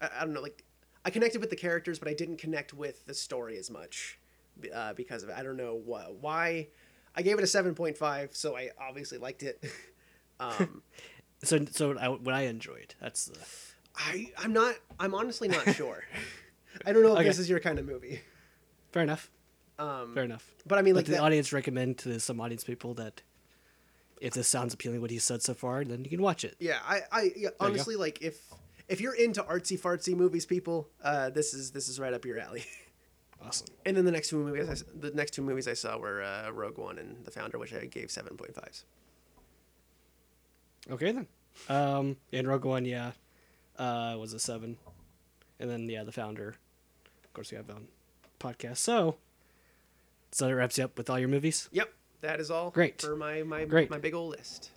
I, I don't know, like I connected with the characters, but I didn't connect with the story as much uh, because of it. I don't know wh- why. I gave it a seven point five, so I obviously liked it. Um, so so I, what I enjoyed. That's the I I'm not. I'm honestly not sure. I don't know if Okay. this is your kind of movie. fair enough. Um, Fair enough. but I mean, But like the that, audience recommend to some audience people that if this sounds appealing, what he said so far, then you can watch it. yeah. I I yeah, honestly like if if you're into artsy fartsy movies, people, uh, this is this is right up your alley. Awesome. and then the next two movies, I, the next two movies I saw were uh, Rogue One and The Founder, which I gave seven point fives. Okay then. Um, in Rogue One, yeah, uh, was a seven, and then yeah, the founder. Of course, we have on podcast. So, so that wraps you up with all your movies. Yep, that is all. Great. for my my Great. my big old list.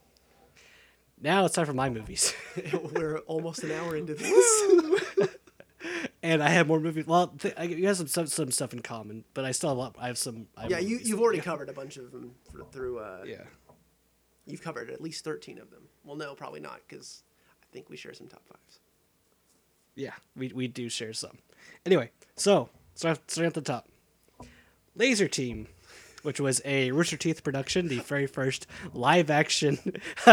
Now it's time for my movies, We're almost an hour into this. and I have more movies. Well, th- I, you have some, some some stuff in common, but I still have a lot. I have some. I have yeah, you you've already you. covered a bunch of them for, through. Uh, Yeah. You've covered at least thirteen of them. Well, no, probably not, because I think we share some top fives. Yeah, we, we do share some. Anyway, so start starting at the top. Laser Team, which was a Rooster Teeth production, the very first live action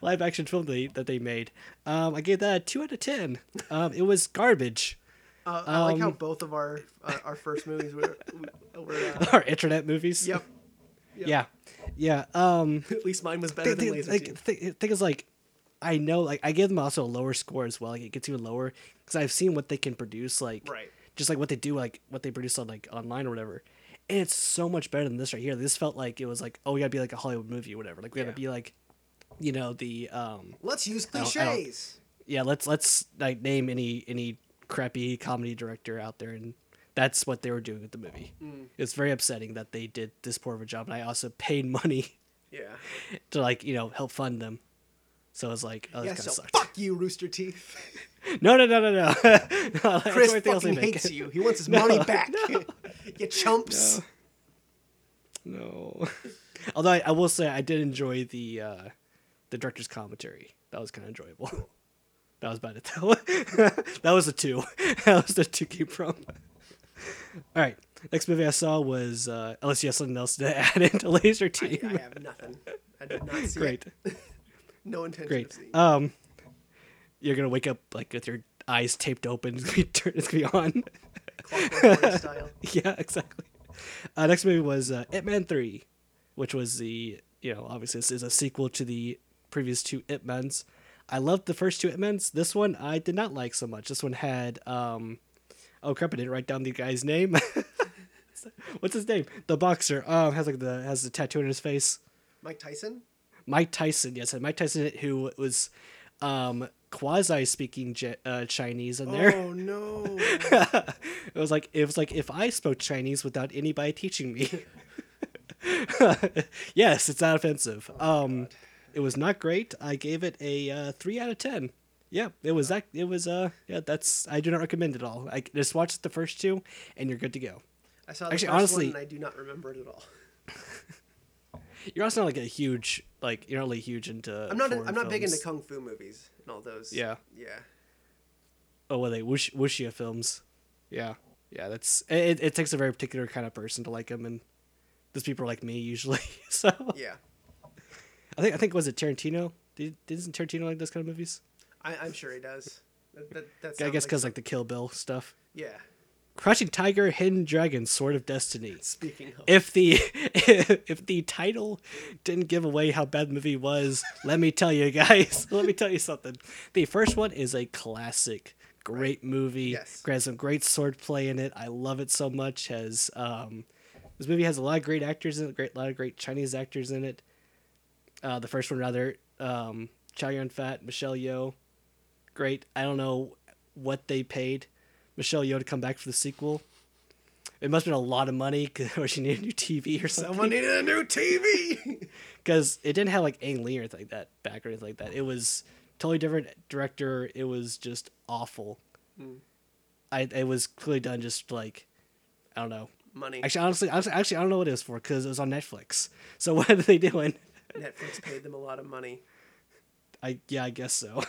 live action film they, that they made. Um, I gave that a two out of ten. Um, it was garbage. Uh, I like how Um, both of our our, our first movies were. were uh, Our internet movies. yep. Yep. Yeah. Yeah. Um, At least mine was better thing, than Laser like, thing, thing is like I know like I give them also a lower score as well. Like it gets even lower because I've seen what they can produce. Like Right. just like what they do, like what they produce on like online or whatever. And it's so much better than this right here. This felt like it was like, oh, we gotta be like a Hollywood movie or whatever. Like we gotta Yeah. be like, you know, the um, Let's use don't- I don't- cliches. yeah. Let's let's like name any any crappy comedy director out there, and that's what they were doing with the movie. Mm. It's very upsetting that they did this poor of a job, and I also paid money Yeah. to like you know help fund them. So it's like, oh, Yeah. kind So of sucked. fuck you, Rooster Teeth. No, no, no, no, no. no like Chris everything else they fucking hates you. He wants his money back. you chumps. No. Although I, I will say I did enjoy the uh, the director's commentary. That was kind of enjoyable. That was about it though. that was a two. that was the two came from. All right. Next movie I saw was uh, unless you have something else to add into Laser Team. I have nothing. I did not see Great. it. No intention Great. of seeing. Um, you're gonna wake up like with your eyes taped open. It's gonna be, turn- it's gonna be on. Style. yeah, exactly. Uh, next movie was uh, Ip Man Three, which was the you know obviously this is a sequel to the previous two Ip Mens. I loved the first two Ip Mens. This one I did not like so much. This one had um, oh crap! I didn't write down the guy's name. What's his name? The boxer. Um, has like the has the tattoo on his face. Mike Tyson. Mike Tyson. Yes, had Mike Tyson who was um quasi speaking J- uh, Chinese in there. Oh no. it was like it was like if I spoke Chinese without anybody teaching me. yes, it's not offensive. um, it was not great. I gave it a uh, three out of ten. Yeah, it was that. It was uh, yeah. That's I do not recommend it all. I just watch the first two, and you're good to go. I saw the Actually, first honestly- one and I do not remember it at all. You're also not like a huge like you're not really huge into. I'm not. foreign I'm not big into kung fu movies and all those. Yeah. Yeah. Oh, well, they wush, wuxia films. Yeah, yeah. That's it. It takes a very particular kind of person to like them, and those people are like me usually. so Yeah. I think I think was it Tarantino? Did isn't Tarantino like those kind of movies? I, I'm sure he does. That, that, that I guess because some- like the Kill Bill stuff. Yeah. Crouching Tiger, Hidden Dragon, Sword of Destiny. Speaking of. If the if the title didn't give away how bad the movie was, let me tell you guys. let me tell you something. The first one is a classic, great movie. Yes. Has some great swordplay in it. I love it so much. Has um, this movie has a lot of great actors in it. Great, lot of great Chinese actors in it. Uh, the first one rather, um, Chow Yun Fat, Michelle Yeoh, great. I don't know what they paid Michelle Yeoh to come back for the sequel. It must have been a lot of money, or she needed a new TV or something. Someone needed a new TV. because it didn't have like Ang Lee or anything like that back or anything like that. It was totally different director. It was just awful. Hmm. I it was clearly done just like I don't know. Money. Actually, honestly, honestly, actually, I don't know what it was for because it was on Netflix. So what are they doing? Netflix paid them a lot of money. I yeah, I guess so.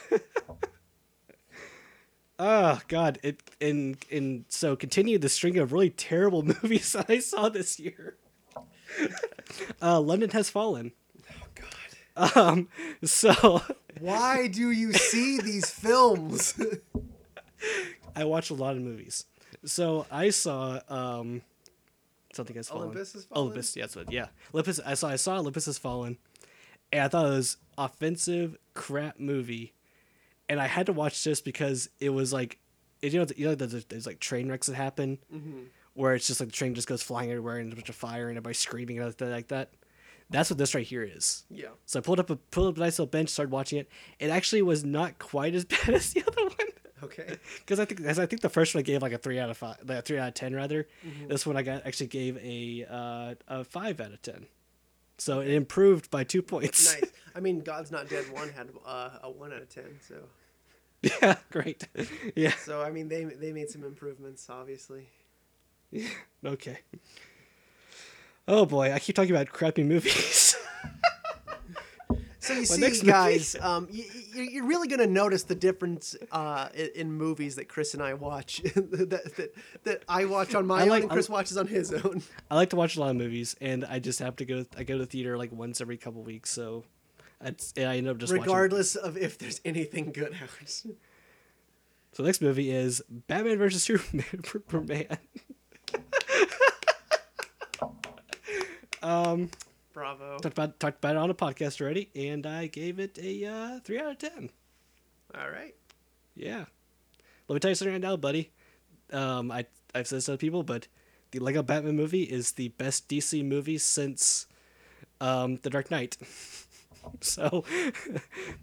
Oh God! It and and so continue the string of really terrible movies that I saw this year. uh, London has fallen. Oh God. Um, so Why do you see these films? I watch a lot of movies. So I saw um something has fallen. Olympus Has Fallen? Olympus, yeah, that's what. Yeah, Olympus. I saw. I saw Olympus has fallen, and I thought it was offensive crap movie, and I had to watch this because it was like, it, you know, you know, there's, there's like train wrecks that happen, Mm-hmm. where it's just like the train just goes flying everywhere and there's a bunch of fire and everybody screaming and everything like that. That's what this right here is. Yeah. So I pulled up a pulled up a nice little bench, started watching it. It actually was not quite as bad as the other one. Okay. Because I think, as I think the first one I gave like a three out of five, like a three out of ten rather. This one I got actually gave a uh, a five out of ten. So it improved by two points. Nice. I mean, God's Not Dead one had uh, a one out of ten. So, yeah, great. Yeah. so I mean, they they made some improvements, obviously. Yeah. Okay. Oh boy, I keep talking about crappy movies. So you My see, guys, um, you, you're really gonna notice the difference uh, in, in movies that Chris and I watch, that, that that I watch on my I own like- and Chris watches on his own. I like to watch a lot of movies, and I just have to go. I go to the theater like once every couple weeks, so it's, I end up just watching. regardless of if there's anything good out. So next movie is Batman versus Superman. Superman. um, Bravo. talked about talked about it on a podcast already, and I gave it a uh, three out of ten. All right. Yeah. Let me tell you something right now, buddy. Um, I I've said this to other people, but the Lego Batman movie is the best DC movie since um, The Dark Knight. so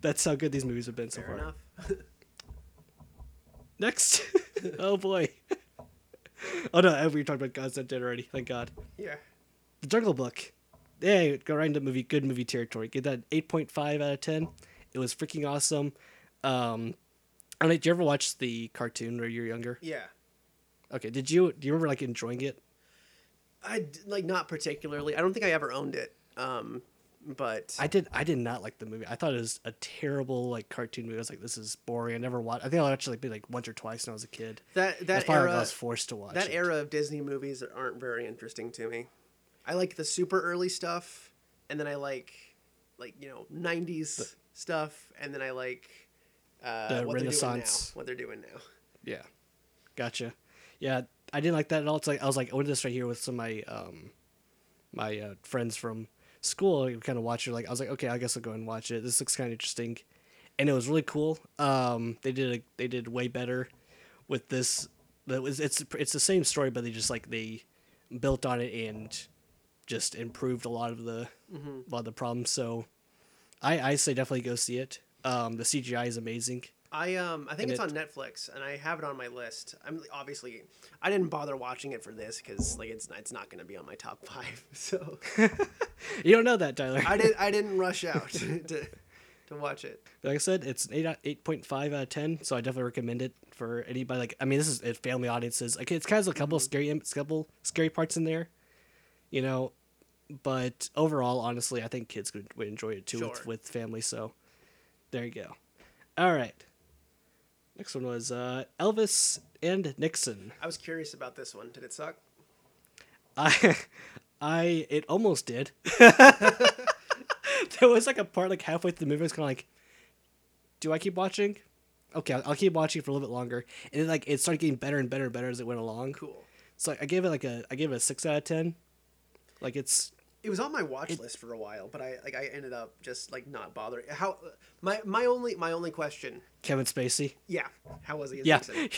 that's how good these movies have been so Fair far. enough. Next, oh boy. oh no, we talked about God's Not Dead already. Thank God. Yeah. The Jungle Book. Yeah, go right into movie, good movie territory. Get that eight point five out of ten. It was freaking awesome. Um, I don't know. Did you ever watch the cartoon when you were younger? Yeah. Okay. Did you do you remember like enjoying it? I like not particularly. I don't think I ever owned it. Um, but I did. I did not like the movie. I thought it was a terrible like cartoon movie. I was like, this is boring. I never watched. I think I watched like like once or twice when I was a kid. that That's that probably era I was forced to watch. that it. era of Disney movies aren't very interesting to me. I like the super early stuff, and then I like like you know '90s stuff, and then I like uh, The what Renaissance. They're doing now, what they're doing now. Yeah, gotcha. Yeah, I didn't like that at all. It's like I was like, I went to this right here with some of my um, my uh, friends from school. We kind of watched it. Like I was like, okay, I guess I'll go and watch it. This looks kind of interesting, and it was really cool. Um, they did a, they did way better with this. That was it's it's the same story, but they just like they built on it and just improved a lot of the a lot of the problems. So I I say definitely go see it. Um, the CGI is amazing. I um I think And it's it- on Netflix, and I have it on my list. I'm obviously I didn't bother watching it for this because like it's it's not going to be on my top five. So You don't know that, Tyler. I didn't. I didn't rush out to to watch it. like I said, it's an eight eight point five out of ten. So I definitely recommend it for anybody. Like I mean, this is it family audiences. Like it's kind of a couple Mm-hmm. scary, couple scary parts in there, you know. But overall, honestly, I think kids could would enjoy it too with, with family. So there you go. All right. Next one was uh, Elvis and Nixon. I was curious about this one. Did it suck? I, I, it almost did. there was like a part like halfway through the movie. I was kind of like, do I keep watching? Okay, I'll, I'll keep watching for a little bit longer. And then like it started getting better and better and better as it went along. Cool. So I gave it like a, I gave it a six out of ten. Like it's It was on my watch list for a while, but I like I ended up just like not bothering. How my my only my only question. Kevin Spacey. Yeah, how was he? As Yeah.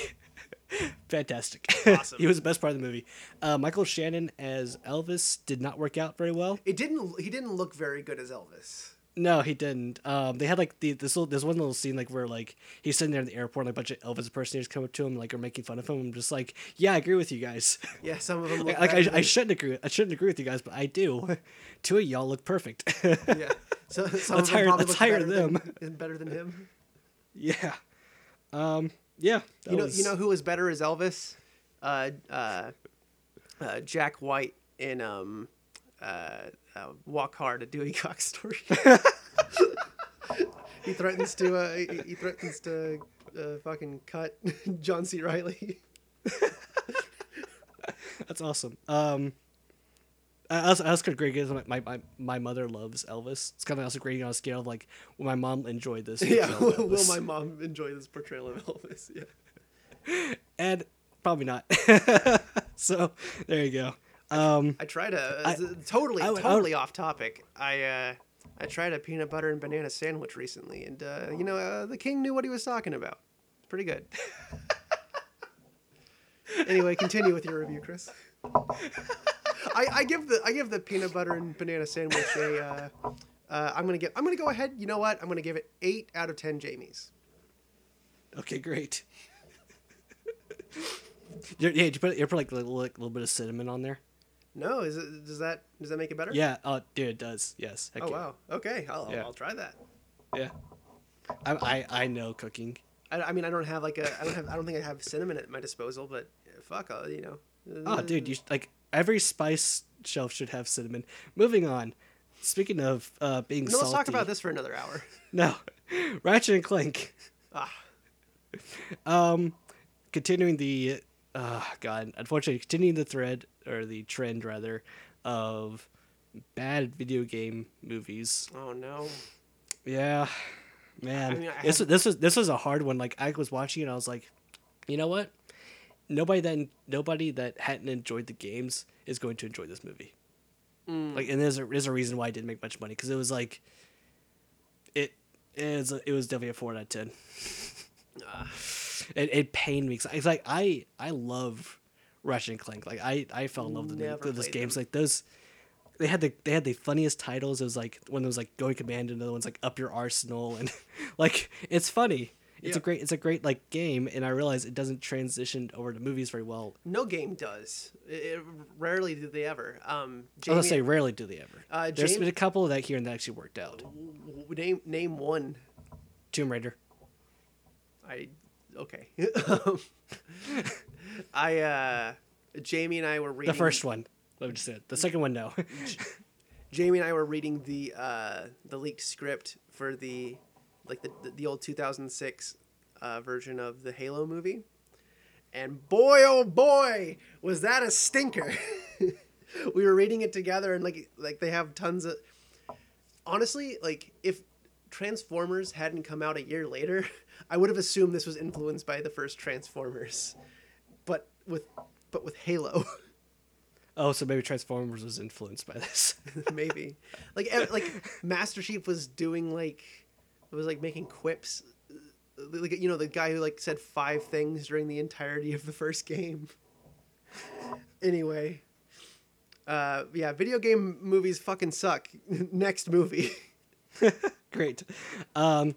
Fantastic. Awesome. he was the best part of the movie. Uh, Michael Shannon as Elvis did not work out very well. It didn't. He didn't look very good as Elvis. No, he didn't. Um, they had like the this little, there's one little scene like where like he's sitting there in the airport, and like, a bunch of Elvis impersonators come up to him, like are making fun of him. I'm just like, yeah, I agree with you guys. Yeah, some of them look like I, I shouldn't agree. I shouldn't agree with you guys, but I do. Two of y'all look perfect. Yeah, so some Let's of them hire- let's hire better them. Than, better than him. yeah. Um. Yeah. You know, was- you know who was better as Elvis? Uh, uh, uh, Jack White in um, uh, Walk Hard, a Dewey Cox story. he threatens to uh, he, he threatens to uh, fucking cut John C. Reilly. That's awesome. Um. I was, I was kind of great because my, my, my mother loves Elvis. It's kind of also grading on a scale of like, will my mom enjoy this? yeah, portrayal of will my mom enjoy this portrayal of Elvis? Yeah. and probably not. so there you go. Um, I tried a I- totally I I totally off topic. I uh, I tried a peanut butter and banana sandwich recently, and uh, you know uh, the king knew what he was talking about. It's pretty good. anyway, continue with your review, Chris. I, I give the I give the peanut butter and banana sandwich a. Uh, uh, I'm gonna give. I'm gonna go ahead. You know what? I'm gonna give it eight out of ten Jamies. Okay, great. Yeah, did you put you put like a little, like, little bit of cinnamon on there. No, is it? Does that does that make it better? Yeah. Oh, dude, it does. Yes. heck Oh yeah. wow. Okay, I'll, Yeah. I'll try that. Yeah. I, I I know cooking. I, I mean, I don't have like a. I don't have. I don't think I have cinnamon at my disposal, but fuck, I'll, you know. Oh, dude, you like every spice shelf should have cinnamon. Moving on. Speaking of uh, being No, salty. let's talk about this for another hour. No, Ratchet and Clank. Ah, Um, continuing the, uh, God, unfortunately, continuing the thread or the trend rather of bad video game movies. oh no. Yeah, man, I mean, I this this was this was a hard one. Like I was watching it, I was like, you know what? Nobody that nobody that hadn't enjoyed the games is going to enjoy this movie. Mm. Like, and there's a there's a reason why it didn't make much money because it was like, it is it was definitely a four out of ten. Ah. It, it pained me. It's like I I love Ratchet and Clank. Like I I fell in love with, Never those games. them. Like those, they had the they had the funniest titles. It was like one was like Going Commando, and the other one's like Up Your Arsenal, and like it's funny. It's a great it's a great like game, and I realize it doesn't transition over to movies very well. No game does. It, it- rarely do they ever. Um, I was Jamie, gonna say rarely do they ever. Uh, There's Jamie- been a couple of that here and that actually worked out. w- name name one. Tomb Raider. I okay. I uh, Jamie and I were reading The first one. Let me just say it. The second one, no. Jamie and I were reading the uh, the leaked script for the like the the, the old 2006 uh, version of the Halo movie, and boy oh boy was that a stinker. we were reading it together and like like they have tons of honestly like if Transformers hadn't come out a year later, I would have assumed this was influenced by the first Transformers, but with but with Halo. oh, so maybe Transformers was influenced by this. maybe like like master chief was doing like it was like making quips uh, like you know the guy who like said five things during the entirety of the first game anyway uh yeah video game movies fucking suck next movie Great. Um,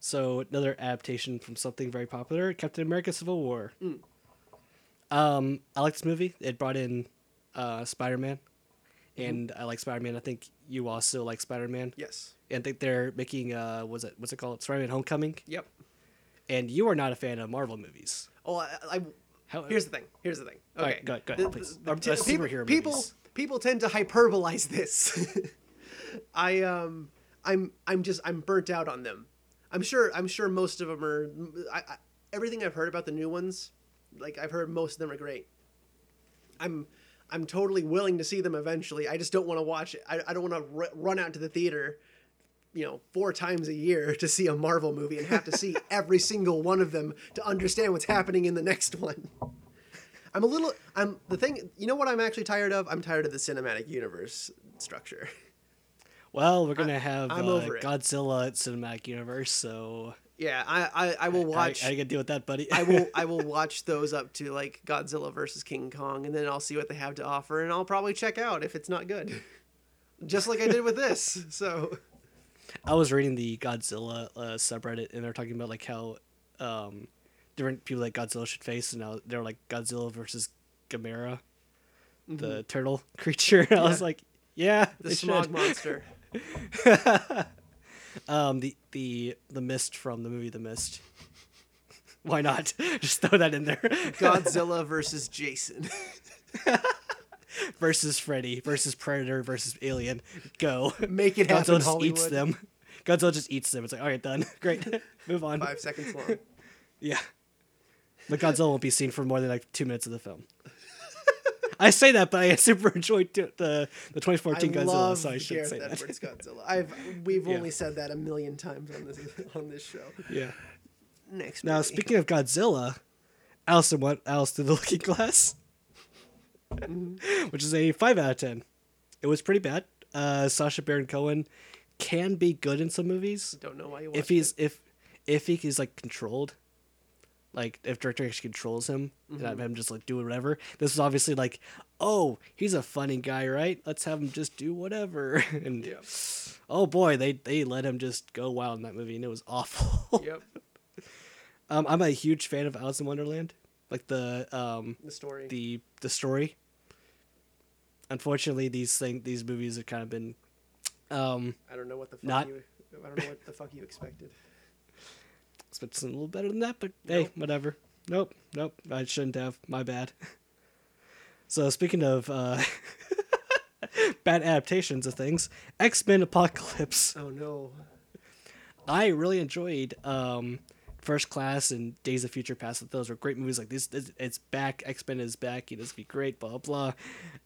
so another adaptation from something very popular, Captain America: Civil War. Um, I like this movie. It brought in uh, Spider Man, and I like Spider Man. I think you also like Spider Man. yes And I think they're making uh, was it what's it called? Spider Man Homecoming. yep And you are not a fan of Marvel movies. oh I, I How, here's the thing here's the thing okay Alright, go ahead, go ahead, The- please. the- the uh, people, superhero people movies. people tend to hyperbolize this i um i'm i'm just i'm burnt out on them i'm sure i'm sure most of them are I, I, everything i've heard about the new ones like i've heard most of them are great i'm i'm totally willing to see them eventually i just don't want to watch it i, I don't want to r- run out to the theater you know four times a year to see a marvel movie and have to see every single one of them to understand what's happening in the next one I'm a little. I'm the thing. You know what? I'm actually tired of. I'm tired of the cinematic universe structure. Well, we're gonna have I'm uh, over it. Godzilla at cinematic universe, so Yeah, I I, I will watch. I, I, gotta deal with that, buddy. I will I will watch those up to like Godzilla versus King Kong, and then I'll see what they have to offer, and I'll probably check out if it's not good. Just like I did with this. So I was reading the Godzilla uh, subreddit, and they're talking about like how um, different people that Godzilla should face, and now they're like Godzilla versus Gamera, the turtle creature. I was Mm-hmm. Like, yeah, the smog should. monster. Um, the the the mist from the movie The Mist. Why not? Just throw that in there. Godzilla versus Jason. versus Freddy versus Predator versus Alien. Go. Make it happen, Godzilla just Hollywood. eats them. Godzilla just eats them. It's like, all right, done. Great. Move on. Five seconds long. Yeah. But Godzilla won't be seen for more than like two minutes of the film. I say that, but I super enjoyed the the 2014 I Godzilla, so I should say that. Godzilla. I've we've Yeah. only said that a million times on this on this show. yeah. Next. Now, movie. speaking of Godzilla, in what Alice through the Looking Glass, Mm-hmm. which is a five out of ten. It was pretty bad. Uh, Sacha Baron Cohen can be good in some movies don't know why you. if he's it. if if he is like controlled. Like if director actually controls him and have him just like do whatever. This is obviously like, oh, he's a funny guy, right? Let's have him just do whatever. and Yep. oh boy, they they let him just go wild in that movie, and it was awful. Yep. um, I'm a huge fan of Alice in Wonderland, like the um The story. the the story. Unfortunately, these thing these movies have kind of been um I don't know what the fuck Not- you. I don't know what the fuck you expected. something a little better than that, but hey, whatever. Nope, nope, I shouldn't have. My bad. So speaking of uh, bad adaptations of things, X Men Apocalypse. Oh no. I really enjoyed um, First Class and Days of Future Past. Those were great movies. Like this, this it's back. X Men is back. It is be great. Blah blah.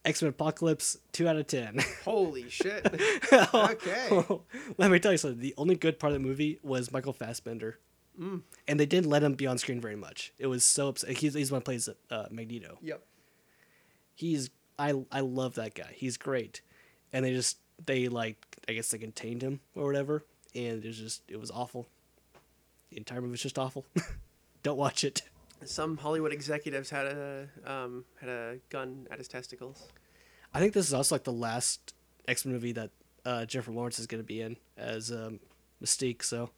X Men Apocalypse, two out of ten. Holy shit. Okay. Let me tell you something. The only good part of the movie was Michael Fassbender, and they didn't let him be on screen very much. It was so upset. He's he's one who plays uh, Magneto. Yep. He's I I love that guy. He's great, and they just they like I guess they contained him or whatever, and it was just it was awful. The entire movie was just awful. Don't watch it. Some Hollywood executives had a um had a gun at his testicles. I think this is also like the last X Men movie that uh, Jennifer Lawrence is going to be in as um, Mystique. So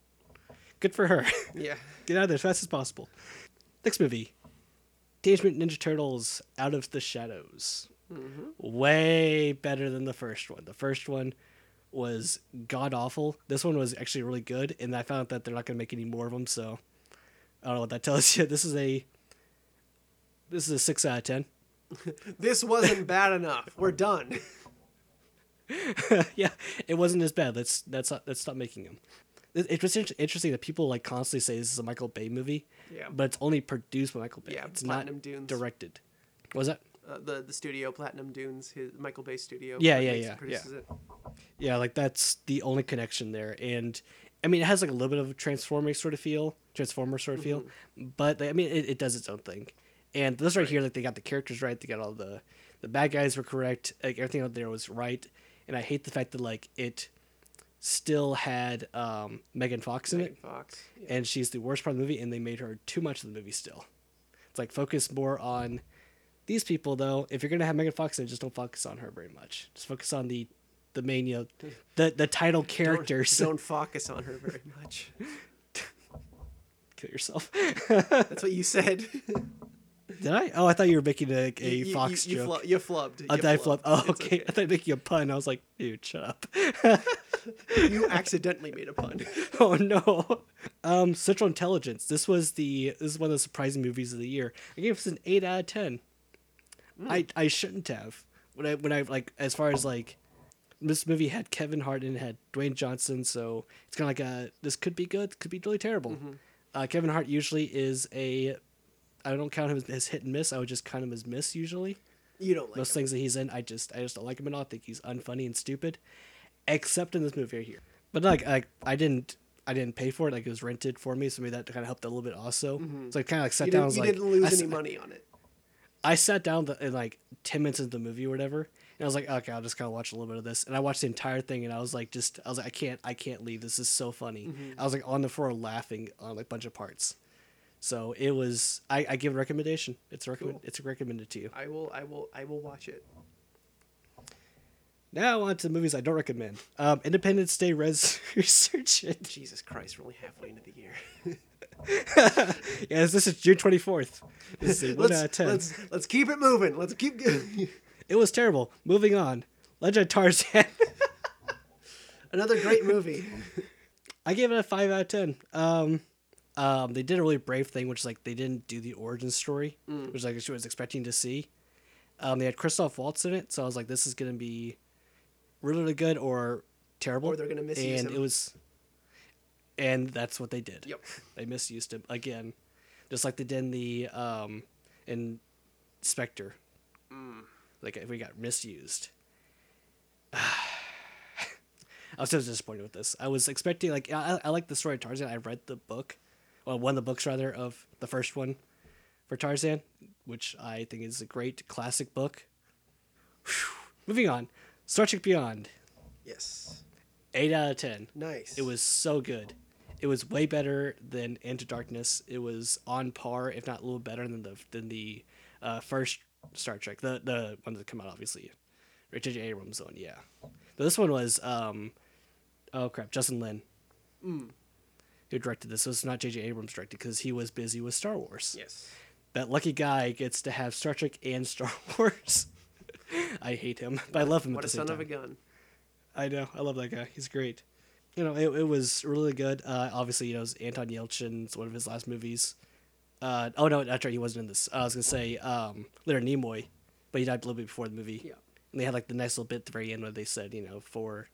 good for her. Yeah. Get out of there as fast as possible. Next movie, Teenage Mutant Ninja Turtles: Out of the Shadows. Mm-hmm. Way better than the first one. The first one was god awful. This one was actually really good, and I found out that they're not going to make any more of them. So I don't know what that tells you. This is a this is a six out of ten. This wasn't bad enough. We're done. yeah, it wasn't as bad. Let's let's not, let's stop making them. It, it was interesting that people like constantly say this is a Michael Bay movie, Yeah. but it's only produced by Michael Bay. Yeah, it's Platinum not Dunes. directed. Was that? Uh, the the studio Platinum Dunes, his Michael Bay studio. Yeah, yeah, makes- yeah, it. Yeah, like that's the only connection there, and I mean it has like a little bit of a transforming sort of feel, transformer sort of feel, but I mean it, it does its own thing. And this right, here, like they got the characters right, they got all the the bad guys were correct, like everything out there was right, and I hate the fact that like it still had um, Megan Fox in Megan it, Fox. Yeah. and she's the worst part of the movie, and they made her too much of the movie still. It's like focus more on these people though. If you're gonna have Megan Fox in it, just don't focus on her very much. Just focus on the the main, you know, the the title Don't- characters. Don't, focus on her very much. Kill yourself. That's what you said. Did I? Oh, I thought you were making a, a You- Fox you, you, joke. you flubbed. I You I flubbed. Oh, It's okay. I thought you were making a pun. I was like, dude, shut up. You accidentally made a pun. oh no. Um, Central Intelligence. This was the this is one of the surprising movies of the year. I gave this an eight out of ten. I I shouldn't have. When I when I like as far as like this movie had Kevin Hart and it had Dwayne Johnson, so it's kind of like a this could be good, could be really terrible. Uh, Kevin Hart usually is a I don't count him as, as hit and miss. I would just count him as miss usually. You don't like Most him. things that he's in, I just I just don't like him at all. I think he's unfunny and stupid, except in this movie right here. But like I I didn't I didn't pay for it. Like it was rented for me, so maybe that kind of helped a little bit also. Mm-hmm. So I kind of like sat You down. didn't, you like, didn't lose I, any money on it. I sat down the, in like ten minutes into the movie or whatever, and I was like, okay, I'll just kind of watch a little bit of this. And I watched the entire thing, and I was like, just I was like, I can't I can't leave. This is so funny. Mm-hmm. I was like on the floor laughing on like a bunch of parts. So it was. I, I give a recommendation. It's a recommend. Cool. It's recommended to you. I will. I will. I will watch it. Now on to the movies I don't recommend. Um, Independence Day Res. Jesus Christ, we're only halfway into the year. yes, this is June twenty fourth. This is let's, out of ten. let's let's keep it moving. Let's keep. going. It was terrible. Moving on. Legend of Tarzan. Another great movie. I gave it a five out of ten. Um, um, they did a really brave thing, which is like they didn't do the origin story, Mm. which like I was expecting to see. Um, they had Christoph Waltz in it, so I was like, this is gonna be really, good or terrible. Or they're gonna misuse and him. it was, and that's what they did. Yep. They misused him again, just like they did in the um, in Spectre. Mm. Like we got misused. I was so disappointed with this. I was expecting like I, I like the story of Tarzan. I read the book, well, one of the books rather of the first one for Tarzan, which I think is a great classic book. Whew. Moving on, Star Trek Beyond, Yes. eight out of ten. Nice. It was so good. It was way better than Into Darkness. It was on par, if not a little better than the than the uh, first Star Trek, the the one that came out obviously, Richard J. Abrams one. Yeah, but this one was um, oh crap, Justin Lin. Who directed this? So it's not J.J. Abrams directed because he was busy with Star Wars. Yes. That lucky guy gets to have Star Trek and Star Wars. I hate him, but I love him What at a son time. of a gun. I know. I love that guy. He's great. You know, it, it was really good. Uh, obviously, you know, it was Anton Yelchin. It's one of his last movies. Uh, oh no, that's right. He wasn't in this. I was gonna say um, Leonard Nimoy, but he died a little bit before the movie. Yeah. And they had like the nice little bit at the very end where they said, you know, for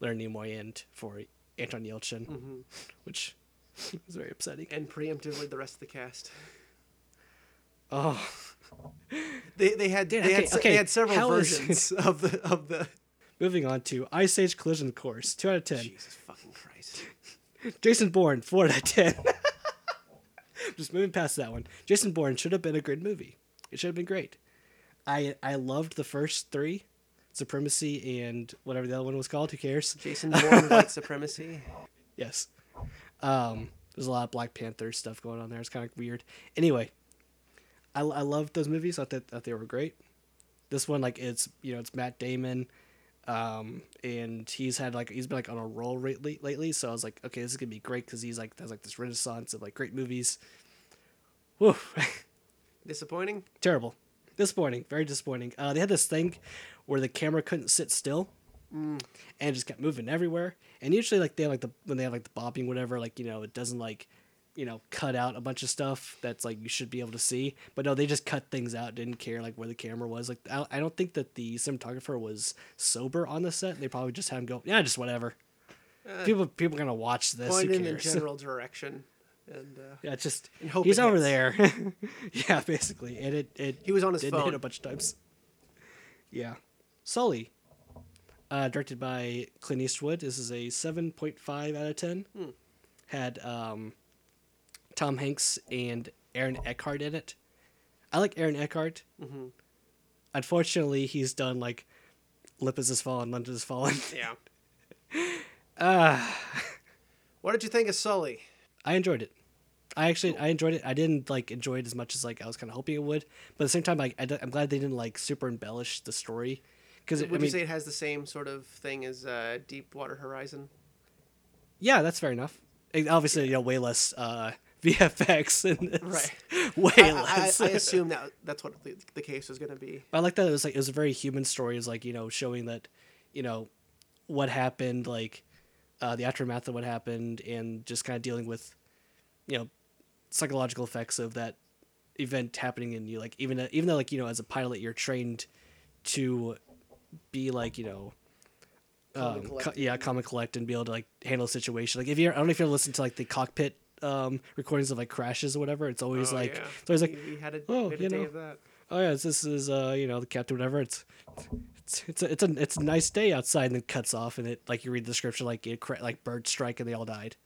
Leonard Nimoy and for Anton Yelchin, Mm-hmm. which was very upsetting. And preemptively the rest of the cast. Oh, They they had Dude, they, okay, had, okay, they had several how versions of the of the moving on to Ice Age Collision Course. Two out of ten. Jesus fucking Christ. Jason Bourne, four out of ten. Just moving past that one. Jason Bourne should have been a good movie. It should have been great. I I loved the first three, Supremacy and whatever the other one was called. Who cares? Jason Bourne white supremacy. Yes. Um, there's a lot of Black Panther stuff going on there. It's kind of weird. Anyway, I, I loved those movies. I thought that they were great. This one, like, it's you know, it's Matt Damon, um, and he's had like he's been like on a roll lately. Lately, so I was like, okay, this is gonna be great because he's like has like this renaissance of like great movies. Woo, Disappointing? terrible, disappointing, very disappointing. Uh, they had this thing where the camera couldn't sit still Mm. and just kept moving everywhere. And usually, like they like the when they have like the bobbing, whatever, like you know, it doesn't like you know cut out a bunch of stuff that's like you should be able to see. But no, they just cut things out. Didn't care like where the camera was. Like I, I don't think that the cinematographer was sober on the set. They probably just had him go, yeah, just whatever. people people are gonna watch this. Point in the general direction. And uh, yeah, just And hope he's over hits. there. yeah, basically, and it it He was on his phone. hit a bunch of times. Yeah, Sully, uh, directed by Clint Eastwood. This is a seven point five out of ten. Hmm. Had um, Tom Hanks and Aaron Eckhart in it. I like Aaron Eckhart. Mm-hmm. Unfortunately, he's done like Olympus Has Fallen, London Has Fallen. yeah. Ah. What did you think of Sully? I enjoyed it. I actually I enjoyed it. I didn't like enjoy it as much as like I was kind of hoping it would, but at the same time, like I, am glad they didn't like super embellish the story because Would I you say it has the same sort of thing as uh, Deepwater Horizon? yeah, that's fair enough. And obviously, you know, way less uh, VFX in this, Right. way I, I, less. I assume that that's what the, the case was going to be. But I like that it was like it was a very human story. Was like you know showing that, you know, what happened, like uh, the aftermath of what happened, and just kind of dealing with, you know, psychological effects of that event happening in you. Like even even though like you know as a pilot you're trained to be like you know. Um, co- yeah, and collect and be able to like handle a situation. Like if you're, I don't know if you ever listen to like the cockpit um, recordings of like crashes or whatever. It's always Oh, like, yeah. it's always like, we, we had a, oh, had a you day know. of that. oh yeah, this is uh you know the captain whatever. It's it's it's a, it's a it's a nice day outside and then cuts off and it like you read the description like it cra- like bird strike and they all died.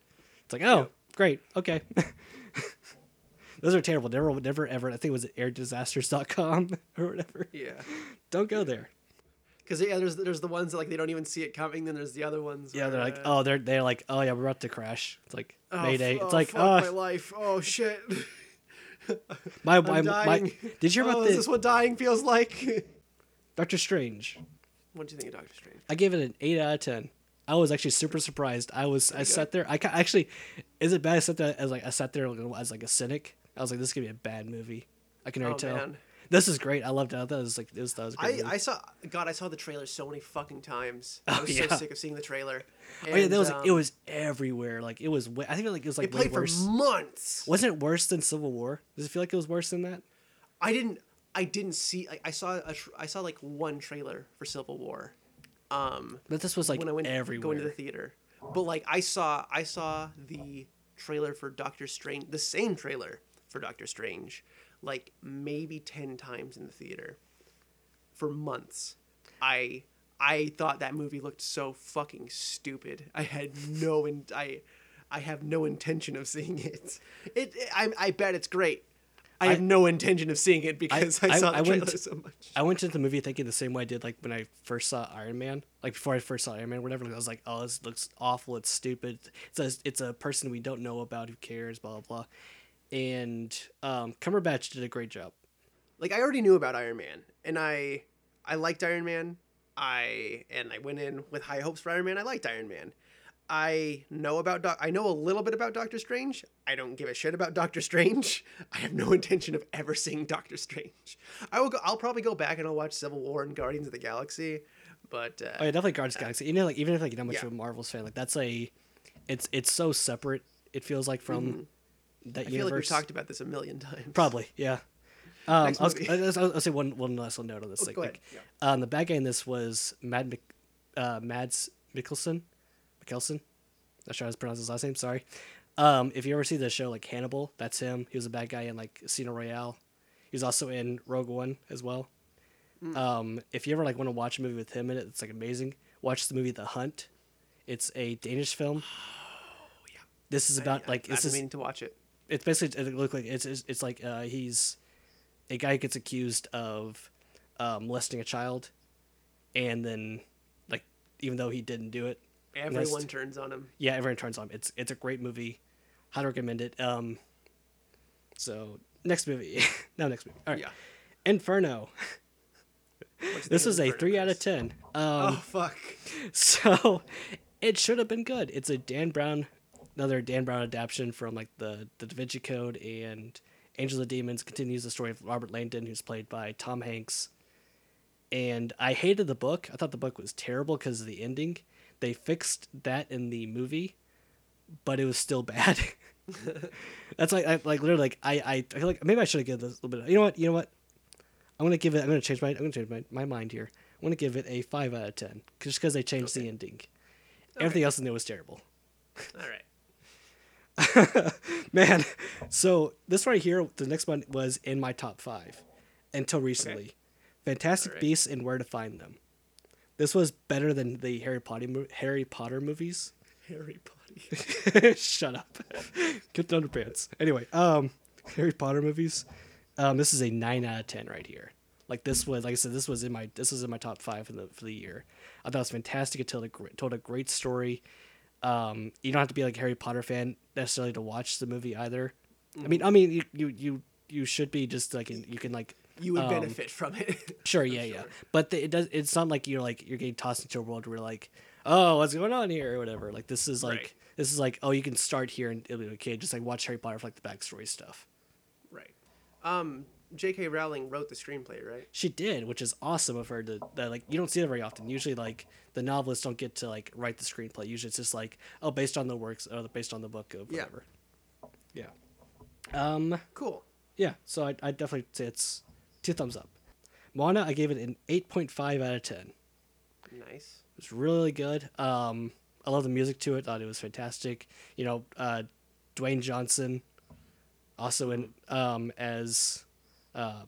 It's like oh great okay. Those are terrible. Never never ever. I think it was airdisasters.com or whatever. Yeah. Don't go there. Because yeah, there's there's the ones that like they don't even see it coming. Then there's the other ones. Yeah, they're like oh they're they're like oh yeah we're about to crash. It's like oh, Mayday. f- it's oh, like oh my life. Oh shit. my I'm my, my. Did you hear oh, about is this what dying feels like? Doctor Strange? what do you think of Doctor Strange? I gave it an eight out of ten. I was actually super surprised. I was I sat there. I actually, is it bad? I sat there as like I sat there as like a cynic. I was like, this is gonna be a bad movie. I can already Oh, tell. man. This is great. I loved it. I thought it was like it was, that was I. I saw God. I saw the trailer so many fucking times. I Oh, was yeah. so sick of seeing the trailer. oh yeah, that And, was like, it um, was everywhere. Like it was. I think like it was like It played for months. Wasn't it worse than Civil War? Does it feel like it was worse than that? I didn't. I didn't see. I, I saw. A, tr- I saw like one trailer for Civil War. Um, But this was like when I went everywhere. going to the theater. But like I saw. I saw the trailer for Doctor Strange. The same trailer for Doctor Strange, like maybe ten times in the theater. For months, I I thought that movie looked so fucking stupid. I had no in, I I have no intention of seeing it. It, I I bet it's great. I have no intention of seeing it because I, I- saw the I trailer went- so much. I went into the movie thinking the same way I did like when I first saw Iron Man. Like before I first saw Iron Man, or whatever. I was like, "Oh, this looks awful. It's stupid. It's a it's a person we don't know about. Who cares? Blah blah blah." And um, Cumberbatch did a great job. like I already knew about Iron Man, and I I liked Iron Man. I and I went in with high hopes for Iron Man. I liked Iron Man. I know about Doc. I know a little bit about Doctor Strange. I don't give a shit about Doctor Strange. I have no intention of ever seeing Doctor Strange. I will. Go, I'll probably go back and I'll watch Civil War and Guardians of the Galaxy, but uh, Oh yeah, definitely Guardians of the Galaxy. You know, like even if like you're not much Yeah. of a Marvel's fan, like that's a, it's it's so separate. It feels like from that. I feel like we've talked about this a million times. Probably, yeah. Um, Next I was, movie. I was, I'll say one one last little note on this. Oh, ahead. Like, um, the bad guy in this was Mad Mc, uh, Mads Mikkelsen, Mikkelsen. Not sure how to pronounce his last name. Sorry. Um, if you ever see the show like Hannibal, that's him. He was a bad guy in like Casino Royale. He was also in Rogue One as well. Hmm. Um, if you ever like want to watch a movie with him in it, it's like amazing. Watch the movie The Hunt. It's a Danish film. Oh, yeah. This is about I- like I've this been is meaning to watch it. It's basically it look like it's it's, it's like uh, he's a guy gets accused of um, molesting a child, and then like even though he didn't do it, Everyone Next. turns on him. yeah, everyone turns on him. It's it's a great movie. Highly recommend it. Um, so next movie, no next movie. All right, Yeah. Inferno. This was a Inferno, three out of ten. Oh Um, fuck. so it should have been good. It's a Dan Brown, another Dan Brown adaptation from like the the Da Vinci Code and Angel of the Demons. Continues the story of Robert Langdon, who's played by Tom Hanks. And I hated the book. I thought the book was terrible because of the ending. They fixed that in the movie, but it was still bad. That's like I, like literally like I, I I feel like maybe I should have given this a little bit. You know what? You know what? I'm gonna give it. I'm gonna change my. I'm gonna change my, my mind here. I'm gonna give it a five out of ten, just because they changed the ending. Everything else in there was terrible. All right. Man, so this right here, the next one was in my top five until recently. Fantastic Alright. Beasts and Where to Find Them. This was better than the Harry Potter mo- Harry Potter movies. Harry Potter. Shut up. Get the underpants. Anyway, um, Harry Potter movies. Um, this is a nine out of ten right here. Like this was, like I said, this was in my this was in my top five for the for the year. I thought it was fantastic. It told a told a great story. Um, you don't have to be like a Harry Potter fan necessarily to watch the movie either. I mean, I mean, you you you, you should be just like in, you can like You would Um, benefit from it. Sure, yeah, yeah. But the, it does. It's not like you're like you're getting tossed into a world where like, oh, what's going on here or whatever. Like this is like Right. this is like oh, you can start here and it'll be okay. Just like watch Harry Potter for like the backstory stuff. right. Um, J.K. Rowling wrote the screenplay, right? She did, which is awesome of her to that. Like you don't see that very often. Usually, like the novelists don't get to like write the screenplay. Usually, it's just like oh, based on the works or based on the book of Yeah. whatever. Yeah. Um. Cool. Yeah. So I I definitely say it's two thumbs up. Moana, I gave it an eight point five out of ten. Nice. It was really good. Um, I love the music to it. Thought it was fantastic. You know, uh, Dwayne Johnson, also in um, as um,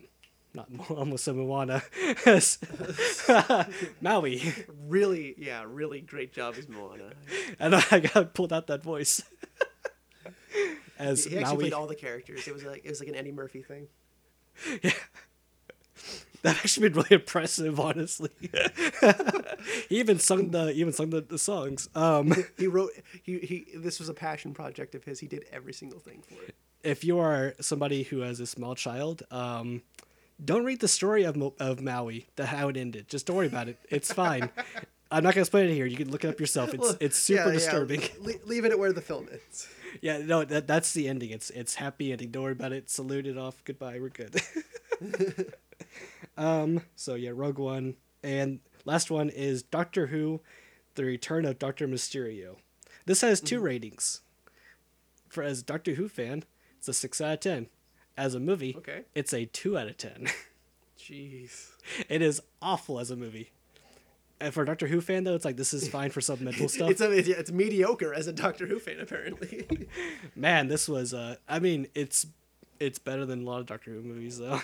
not almost Moana Maui, Really, yeah, really great job as Moana. and I got pulled out that voice as He actually Maui. played all the characters. It was like it was like an Eddie Murphy thing. Yeah. That actually been really impressive, honestly. he even sung the he even sung the, the songs. Um, He wrote he he. This was a passion project of his. He did every single thing for it. If you are somebody who has a small child, um, don't read the story of Mo- of Maui, the how it ended. Just don't worry about it. It's fine. I'm not gonna explain it here. You can look it up yourself. It's Well, it's super yeah, yeah, disturbing. le- leave it at where the film is. Yeah, no, that that's the ending. It's it's happy ending. Don't worry about it. Salute it off. Goodbye. We're good. um. So yeah, Rogue One, and last one is Doctor Who, The Return of Doctor Mysterio. This has 2 ratings. For as a Doctor Who fan, it's a six out of ten. As a movie, Okay. it's a two out of ten. Jeez. it is awful as a movie. And for a Doctor Who fan though, it's like this is fine for supplemental stuff. It's a, it's, it's mediocre as a Doctor Who fan apparently. Man, this was uh I mean, it's it's better than a lot of Doctor Who movies though.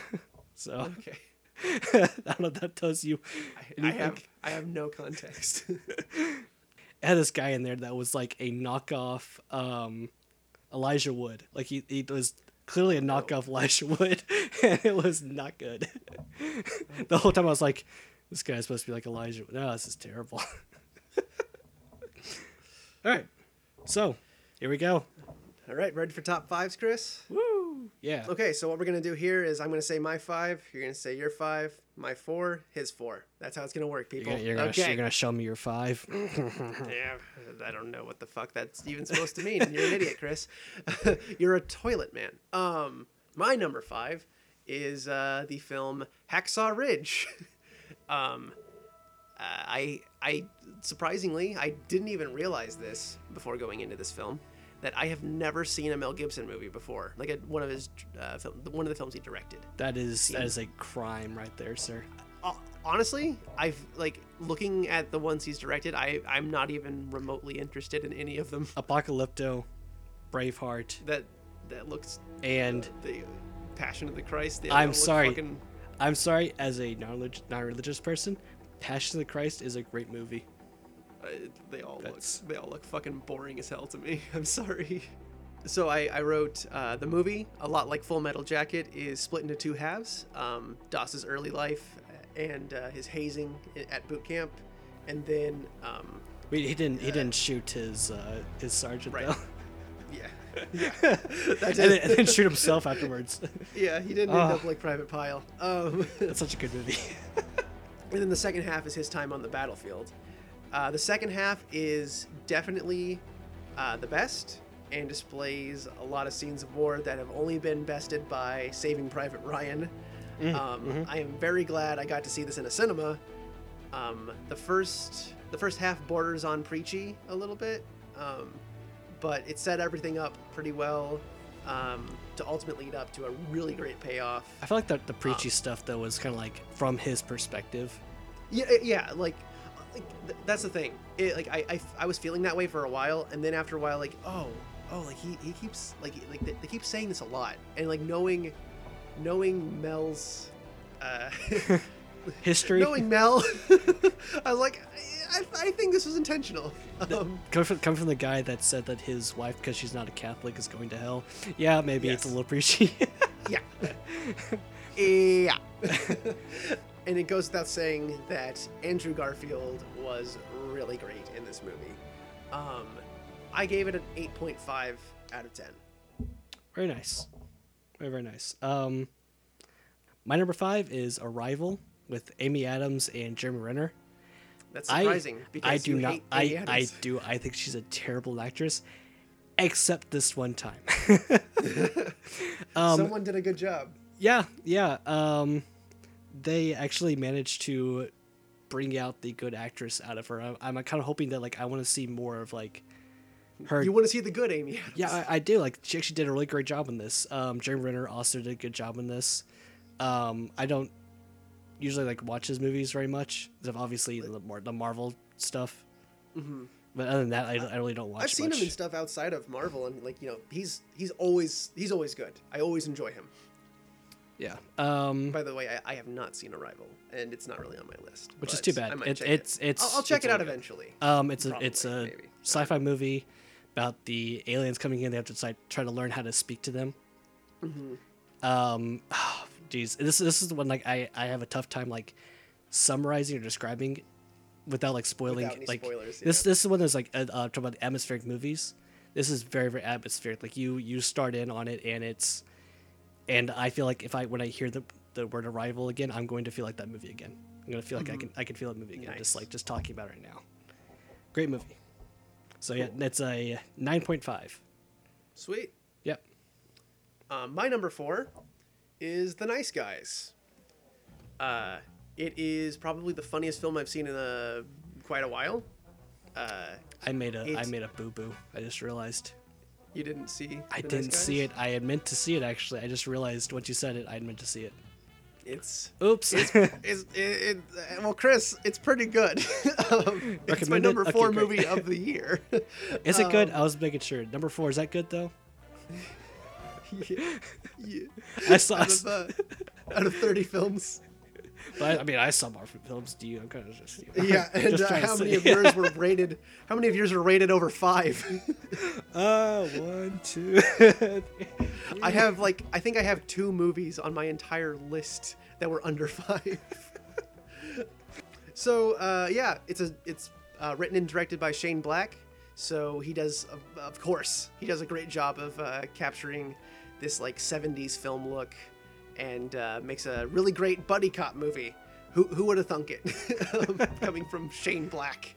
so okay. I don't know if that tells you I, I have I have no context. it had this guy in there that was like a knockoff um Elijah Wood. Like he, he was clearly a knockoff Elijah Wood, and it was not good. the whole time I was like, "This guy's supposed to be like Elijah." No, this is terrible. All right, so here we go. All right, ready for top fives, Chris? Woo! Yeah. Okay, so what we're gonna do here is I'm gonna say my five, you're gonna say your five, my four, his four. That's how it's gonna work, You're people. gonna, you're, gonna, okay. you're gonna show me your five. Yeah, I don't know what the fuck that's even supposed to mean. You're an idiot, Chris. You're a toilet man. Um, my number five is uh, the film Hacksaw Ridge. um, uh, I I surprisingly I didn't even realize this before going into this film that I have never seen a Mel Gibson movie before. Like a, one of his uh, film, one of the films he directed. That is that is a crime right there, sir. Uh, honestly, I've like looking at the ones he's directed. I I'm not even remotely interested in any of them. Apocalypto, Braveheart, That that looks and the Passion of the Christ. I'm sorry. fucking- I'm sorry, as a non-relig- non-religious person, Passion of the Christ is a great movie. Uh, they all That's- look they all look fucking boring as hell to me. I'm sorry. So I, I wrote uh, the movie a lot like Full Metal Jacket is split into two halves. Um, Doss's early life and uh, his hazing at boot camp, and then um, We, he didn't. He didn't shoot his uh, his sergeant Right. though, yeah, yeah, and, then, and then shoot himself afterwards. yeah. He didn't end Ah. up like Private Pile. Um, That's such a good movie. And then the second half is his time on the battlefield. Uh, the second half is definitely uh, the best and displays a lot of scenes of war that have only been bested by Saving Private Ryan. um, I am very glad I got to see this in a cinema. Um, the first the first half borders on preachy a little bit, um, but it set everything up pretty well um, to ultimately lead up to a really great payoff. I feel like the the preachy stuff though was kind of like from his perspective. Yeah, yeah, like, like th- that's the thing. It, like I, I, I was feeling that way for a while, and then after a while, like, oh, oh, like he, he keeps like like they, they keep saying this a lot, and like knowing, knowing Mel's, uh, History knowing Mel, I was like, I, I think this was intentional. Um, coming from, coming from the guy that said that his wife, because she's not a Catholic, is going to hell. Yeah, maybe it's a little preachy. yeah, yeah. And it goes without saying that Andrew Garfield was really great in this movie. Um, I gave it an 8.5 out of 10. very nice, very very nice. Um, my number five is Arrival with Amy Adams and Jeremy Renner. That's I- surprising because I do not. I I do. I think she's a terrible actress, except this one time. um, Someone did a good job. yeah, yeah. Um, they actually managed to bring out the good actress out of her. I, I'm kind of hoping that like I want to see more of like her. You want to see the good Amy Adams? yeah, I, I do. Like she actually did a really great job in this. Um, Jeremy Renner also did a good job in this. Um, I don't usually like watch his movies very much. obviously the more the Marvel stuff. But other than that, I, I really don't watch. Mm-hmm. I've seen much. him in stuff outside of Marvel, and like you know, he's he's always he's always good. I always enjoy him. Yeah. Um, By the way, I, I have not seen Arrival, and it's not really on my list. Which is too bad. It- it's- it. it's- I'll, I'll check it's it out good. eventually. um, it's a it's a maybe. sci-fi movie about the aliens coming in. They have to decide, try to learn how to speak to them. Mm-hmm. Um, geez, this this is the one like I I have a tough time like summarizing or describing without like spoiling Without like spoilers, this yeah. this is one that's like uh, uh, talking about atmospheric movies. This is very very atmospheric. Like you you start in on it and it's and I feel like if I when I hear the the word arrival again, I'm going to feel like that movie again. I'm gonna feel like I can I can feel that movie again. Just Mm-hmm. Like just talking about it right now. Great movie. So yeah, that's a nine point five. Sweet. Yep. Um, my number four is The Nice Guys. Uh, it is probably the funniest film I've seen in a, quite a while. Uh, I made a I made a boo boo. I just realized. You didn't see. I The Nice didn't see it. I had meant to see it actually. I just realized once you said it, I had meant to see it. It's Oops. it's, it's it, it, well, Chris, it's pretty good. um, it's my number four great. movie of the year. is it good? Um, I was making sure. Number four is that good though? yeah, yeah. I saw. Out of, uh, out of thirty films. But I, mean, I saw Marvel films. Do you? I'm kind of just. You know, Yeah, and just uh, how many of yours were rated? How many of yours were rated over five? Uh, one, two. I have like I think I have two movies on my entire list that were under five. so uh, yeah, it's a it's uh, written and directed by Shane Black. So he does, of, of course, he does a great job of uh, capturing this like '70s film look, and uh, makes a really great buddy cop movie. Who, who would have thunk it? Coming from Shane Black.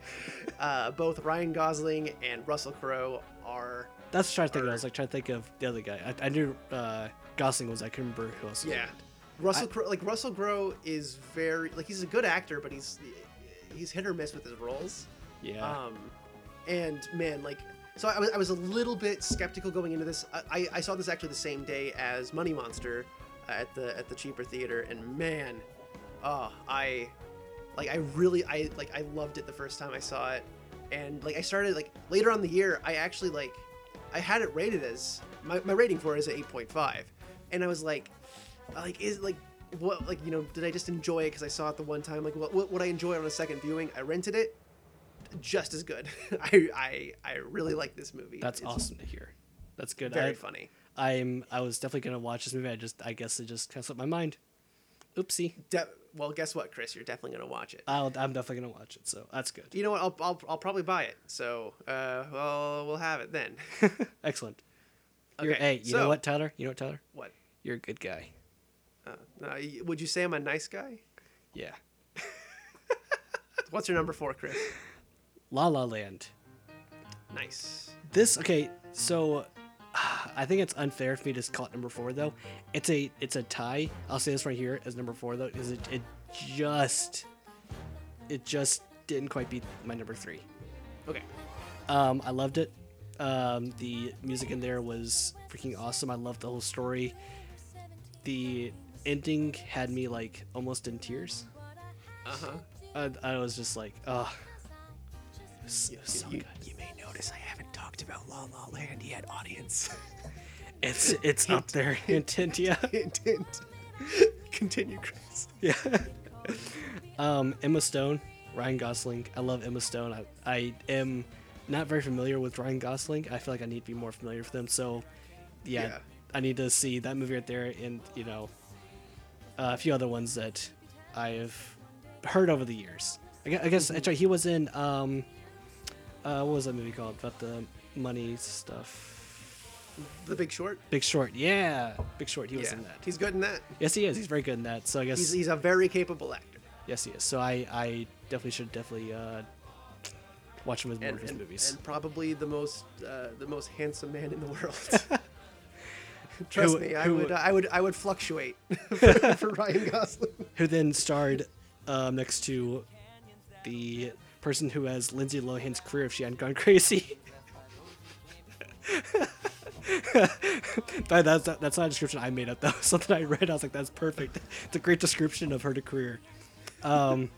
Uh, both Ryan Gosling and Russell Crowe are That's what I was trying to think. of. I was like trying to think of the other guy. I, I knew uh, Gosling was. I couldn't remember who else. Yeah. Russell Crowe, like Russell Crowe is very like he's a good actor, but he's he's hit or miss with his roles. Yeah. Um, and man, like so I was, I was a little bit skeptical going into this. I, I, saw this actually the same day as Money Monster at the at the cheaper theater, and man, oh I like I really I like I loved it the first time I saw it, and like I started like later on the year I actually like I had it rated as my, my rating for it is at eight point five, and I was like like is like what like you know did I just enjoy it because I saw it the one time like what what would I enjoy on a second viewing? I rented it, just as good. I I I really like this movie. That's It's awesome to hear. That's good. Very I, funny. I'm. I was definitely gonna watch this movie. I just. I guess it just kind of slipped my mind. Oopsie. De- well, guess what, Chris? You're definitely gonna watch it. I'll, I'm definitely gonna watch it. So that's good. you know what? I'll, I'll, I'll probably buy it. So, uh, well, we'll have it then. Excellent. You're, Okay, hey, you know what, Tyler? You know what, Tyler? what? You're a good guy. Uh, uh, would you say I'm a nice guy? Yeah. What's your number four, Chris? La La Land. Nice. This okay. So I think it's unfair for me to just call it number four though. It's a it's a tie. I'll say this right here as number four though, because it, it just it just didn't quite beat my number three. Okay. Um, I loved it. Um, the music in there was freaking awesome. I loved the whole story. The ending had me like almost in tears. Uh huh. I, I was just like, oh, so, so you, you may notice I haven't talked about La La Land yet, audience. It's it's up there. Hint, hint, yeah. hint, hint. Continue, Chris. Yeah. um, Emma Stone, Ryan Gosling. I love Emma Stone. I, I am not very familiar with Ryan Gosling. I feel like I need to be more familiar with them. So, yeah, Yeah. I need to see that movie right there, and you know, uh, a few other ones that I've heard over the years. I guess, I guess that's right. He was in um, uh, what was that movie called about the money stuff? The Big Short. Big Short. Yeah, Big Short. He was yeah, in that. he's good in that. Yes, he is. He's very good in that. So I guess He's, he's a very capable actor. Yes, he is. So I, I definitely should definitely uh, watch him with more and, of his and- movies. and probably the most uh, the most handsome man in the world. Trust Who- me, I who- would I would I would fluctuate for, for Ryan Gosling. who then starred um, next to the person who has Lindsay Lohan's career if she hadn't gone crazy. that's that's not a description I made up. That was something I read. I was like, that's perfect. It's a great description of her career. Um,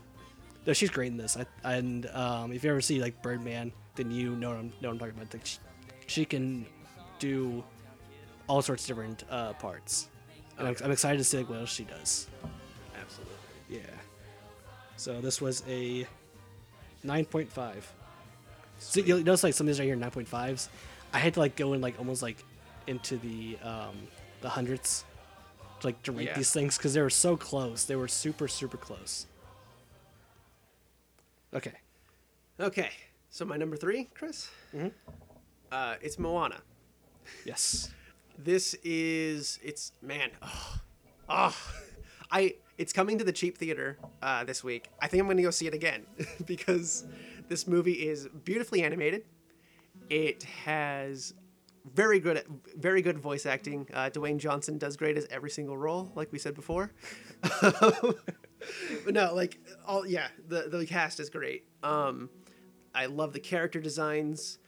no, she's great in this. I, and um, if you ever see like Birdman, then you know what I'm, know what I'm talking about. Like she, she can do all sorts of different uh, parts. And I'm, I'm excited to see like, what else she does. Absolutely. Yeah. So this was a 9.5. So you'll notice like some of these right here 9.5s. I had to like go in like almost like into the um the hundreds to, like to rate Yeah. these things because they were so close. They were super super close. Okay. Okay, so my number three, Chris. Mhm. Uh, it's Moana. Yes. This is it's man. Oh, oh, I it's coming to the cheap theater uh, this week. I think I'm going to go see it again because this movie is beautifully animated. It has very good very good voice acting. Uh, Dwayne Johnson does great as every single role, like we said before. but no, like all yeah, the the cast is great. Um, I love the character designs.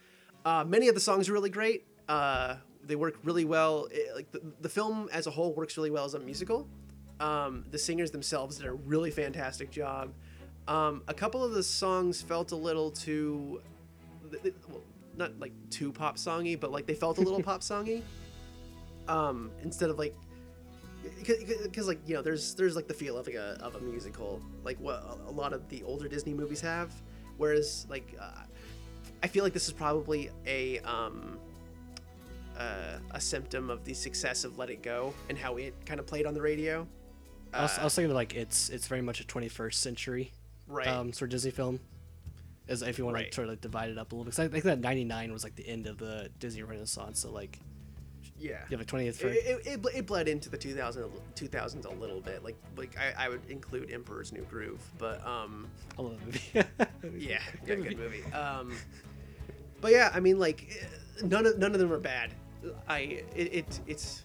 Uh, many of the songs are really great. Uh, they work really well. It- like the, the film as a whole works really well as a musical. Um, the singers themselves did a really fantastic job. Um, a couple of the songs felt a little too, well, not like too pop songy, but like they felt a little pop songy. Um, instead of like, because like you know, there's there's like the feel of like a of a musical, like what a lot of the older Disney movies have. Whereas like, uh, I feel like this is probably a um, uh, a symptom of the success of Let It Go and how it kind of played on the radio. I was, I was thinking like it's it's very much a 21st century Right. um, sort of Disney film. As if you want Right. to sort of like divide it up a little bit, 'Cause I think that '99 was like the end of the Disney Renaissance. So like yeah. you have a 20th. It, For, it, it, it bled into the 2000, 2000s a little bit. Like like I, I would include Emperor's New Groove, but um I love the movie. yeah, yeah, good movie. Um, but yeah, I mean, like none of none of them are bad. I it, it it's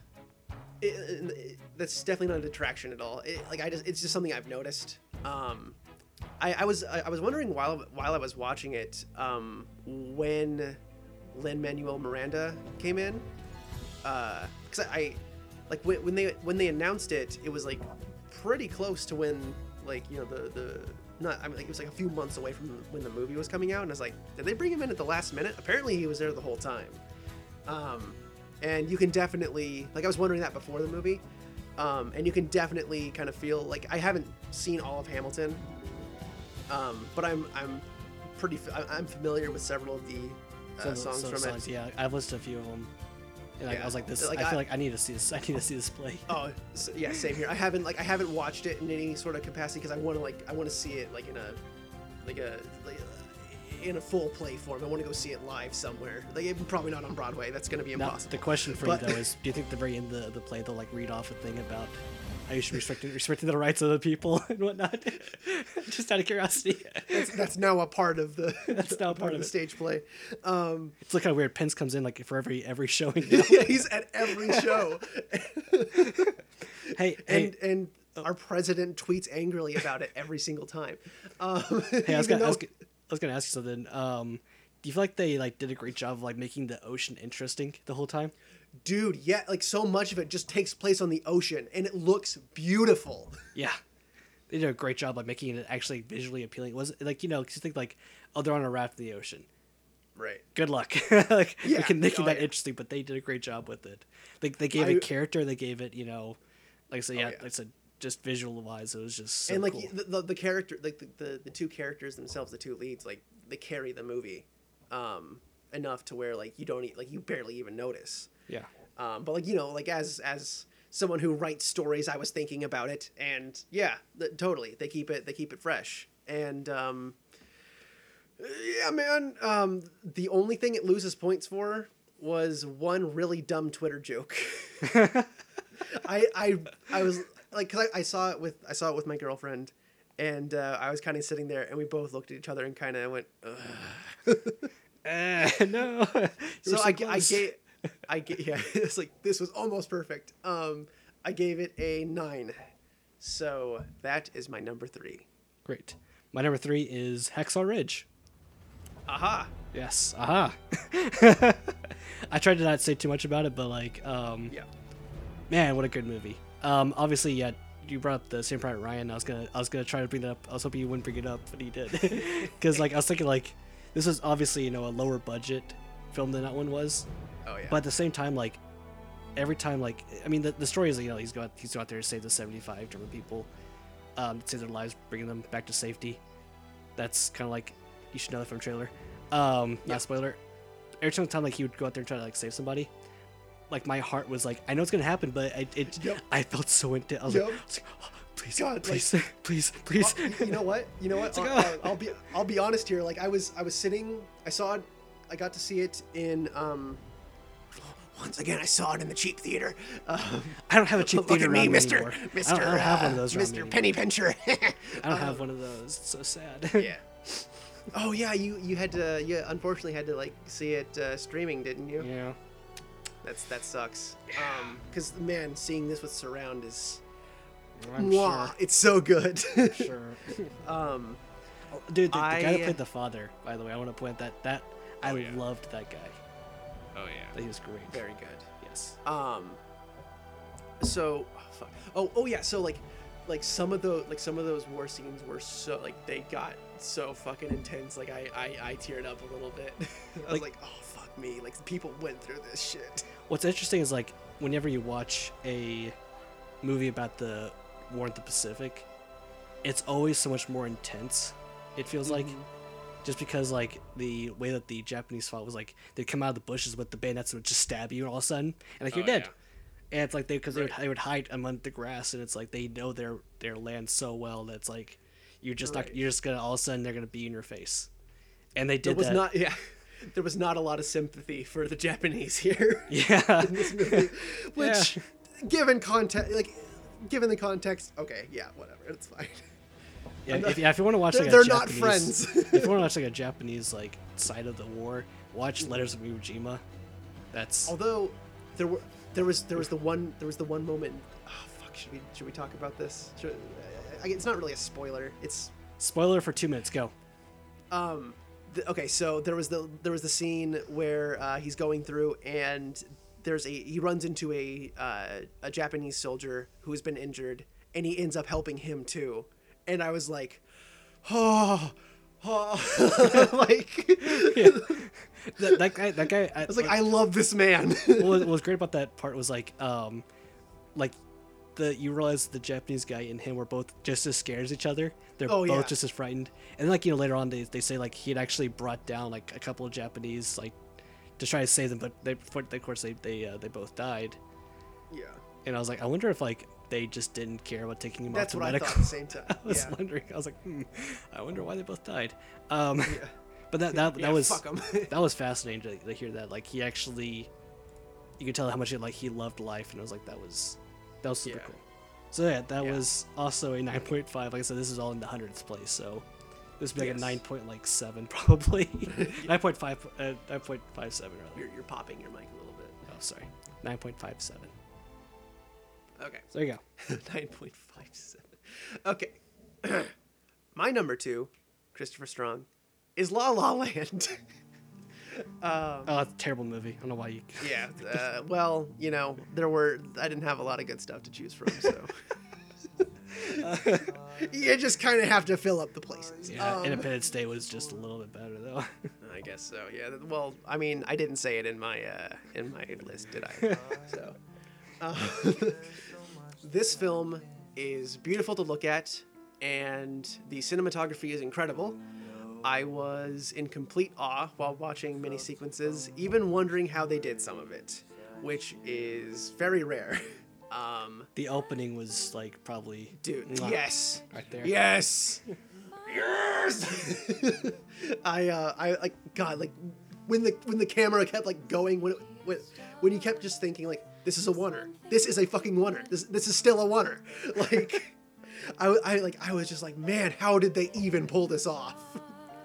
it, it- that's definitely not a detraction at all. It, like I just it's just something I've noticed. Um, I, I was I, I was wondering while while I was watching it um, when Lin Manuel Miranda came in because I, I like when, when they when they announced it, it was like pretty close to when like you know the the not I mean like it was like a few months away from when the movie was coming out, and I was like, did they bring him in at the last minute? Apparently, he was there the whole time. Um, and you can definitely like I was wondering that before the movie, um, and you can definitely kind of feel like I haven't seen all of Hamilton, um, but I'm I'm pretty I- I'm familiar with several of the uh, the- songs the from songs, it. Yeah, I've listened to a few of them, and Yeah, I was like, this. like, I feel I- like I need to see this. I need to see this play. Oh, s yeah, same here. I haven't like I haven't watched it in any sort of capacity because I want to like I want to see it like in a like a like in a full play form. I want to go see it live somewhere. Like probably not on Broadway. That's gonna be Now, impossible. the question for But- you though is: Do you think at the very end of the, the play they'll like read off a thing about how you should be respecting respecting the rights of the people and whatnot? Just out of curiosity. that's, that's now a part of the That's now a part of of the stage play. Um, It's like of weird. Pence comes in like for every every showing. Now. yeah, he's at every show, hey, and hey, and our president tweets angrily about it every single time. Um, hey! I was gonna, though- I was gonna ask you something. Um, do you feel like they like did a great job of like making the ocean interesting the whole time? dude, yeah, like so much of it just takes place on the ocean, and it looks beautiful. Yeah. They did a great job like making it actually visually appealing. It was like you know, 'cause you think like, oh, they're on a raft in the ocean. Right. Good luck. like Yeah, making, making oh, that yeah. interesting, but they did a great job with it. They they gave I- it character. They gave it you know, like I said, yeah, yeah. like I said, just visual wise, it was just so and like cool. the, the, the character like the, the, the two characters themselves the two leads like they carry the movie um enough to where like you don't like you barely even notice yeah. um but like you know like as as someone who writes stories i was thinking about it and yeah th- totally they keep it they keep it fresh and um yeah man um the only thing it loses points for was one really dumb twitter joke I I I was like, cause I, I saw it with I saw it with my girlfriend, and uh, I was kind of sitting there, and we both looked at each other and kind of went. Ugh. Eh, no. So were I, I gave I ga- yeah it's like this was almost perfect. Um, I gave it a nine, so that is my number three. Great. My number three is Hacksaw Ridge. Aha! Yes. Aha. I tried to not say too much about it, but like, um, Yeah. man, what a good movie. Um, obviously, yeah, you brought up the Saving Private Ryan. I was gonna, I was gonna try to bring that up. I was hoping you wouldn't bring it up, but he did, because like I was thinking like, this was obviously you know a lower budget film than that one was, Oh yeah. but at the same time like, every time like, I mean the, the story is you know he's go out, he's go out there to save the seventy five German people, um, save their lives, bringing them back to safety. That's kind of like you should know that from trailer. Um, Yeah. not spoiler. Every single time like he would go out there and try to like save somebody, like my heart was like I know it's gonna happen, but I it Yep. I felt so intense. I was Yep. like, I was like oh, please, God, like- please, please, please. You know what? You know what? Like, I'll, oh. I'll- be I'll be honest here. Like I was I was sitting. I saw it. I got to see it in. um Once again, I saw it in the cheap theater. Um, I don't have a cheap look theater at me, Mister. Mister. I don't, I don't have one of uh, those. Mister. Penny Pincher. I don't have one of those. It's so sad. yeah. Oh yeah, you you had to you unfortunately had to like see it uh, streaming, didn't you? yeah. That's that sucks. Um, because man, seeing this with surround is, I'm mwah, it's so good. sure. sure. um, Oh, Dude, the, the guy that played the father, by the way, I want to point that that I Oh, yeah. loved that guy. Oh yeah. He was great. very good. Yes. Um. So, oh, fuck. oh, oh yeah. So like, like some of the like some of those war scenes were so like they got so fucking intense. Like I I, I teared up a little bit. I was Like- like, oh fuck me. Like people went through this shit. What's interesting is like whenever you watch a movie about the war in the Pacific, it's always so much more intense. It feels like Mhm. just because like the way that the Japanese fought was like they'd come out of the bushes with the bayonets and would just stab you all of a sudden and like you're Oh, dead. yeah. And it's like they because they, would, Right. they would hide among the grass and it's like they know their their land so well that it's like you're just Right. not you're just gonna all of a sudden they're gonna be in your face. And they did did was that. not yeah. There was not a lot of sympathy for the Japanese here. yeah. in this movie, which, given context, like, given the context, okay, yeah, whatever, it's fine. Yeah, if, yeah, if you want to watch They're- like a they're not friends. if you want to watch like a Japanese like side of the war, watch Letters of Iwo Jima. That's Although, there were there was there was the one there was the one moment. Oh fuck! Should we should we talk about this? Should, I, it's not really a spoiler. It's spoiler for two minutes. Go. um the, okay so there was the there was the scene where uh, he's going through and there's a he runs into a uh, a japanese soldier who has been injured and he ends up helping him too and i was like oh, oh. like That, that guy. That guy. I, i was like i love this man what, was, what was great about that part was like, um, like the you realize the Japanese guy and him were both just as scared as each other. They're Oh, both yeah. just as frightened. And then, like you know, later on they, they say like he had actually brought down like a couple of Japanese like to try to save them, but they of course they they uh, they both died. yeah And I was like, I wonder if like they just didn't care about taking him that's off what the i thought at the same time I was yeah. wondering. I was like, hmm, I wonder why they both died. Um, yeah but that that, Yeah, that was that was fascinating to, to hear that. Like he actually, you could tell how much he, like he loved life, and I was like, that was that was super Yeah. cool. So yeah, that Yeah. was also a nine point five. Like I said, this is all in the hundredths place, so this would be like Yes. a nine point like seven probably. nine point five, uh, nine point five seven. Rather. you're, you're popping your mic a little bit Oh, sorry, nine point five seven. okay So there you go. 9.57. Okay. My number two, Christopher Strong, is La La Land. um, Oh, it's a terrible movie. I don't know why you. yeah. Uh, well, you know, there were, I didn't have a lot of good stuff to choose from, so. you just kind of have to fill up the places. Yeah, Um, Independence Day was just a little bit better though. I guess so. Yeah. Well, I mean, I didn't say it in my uh, in my list, did I? so, uh, this film is beautiful to look at, and the cinematography is incredible. I was in complete awe while watching many sequences, even wondering how they did some of it, which is very rare. Um, the opening was like probably dude, Mwah. yes, right there. Yes. Yes. I uh I like God like when the when the camera kept like going when it, when when you kept just thinking like this is a oneer. This is a fucking oneer. This this is still a oneer. Like I, w- I like I was just like man how did they even pull this off?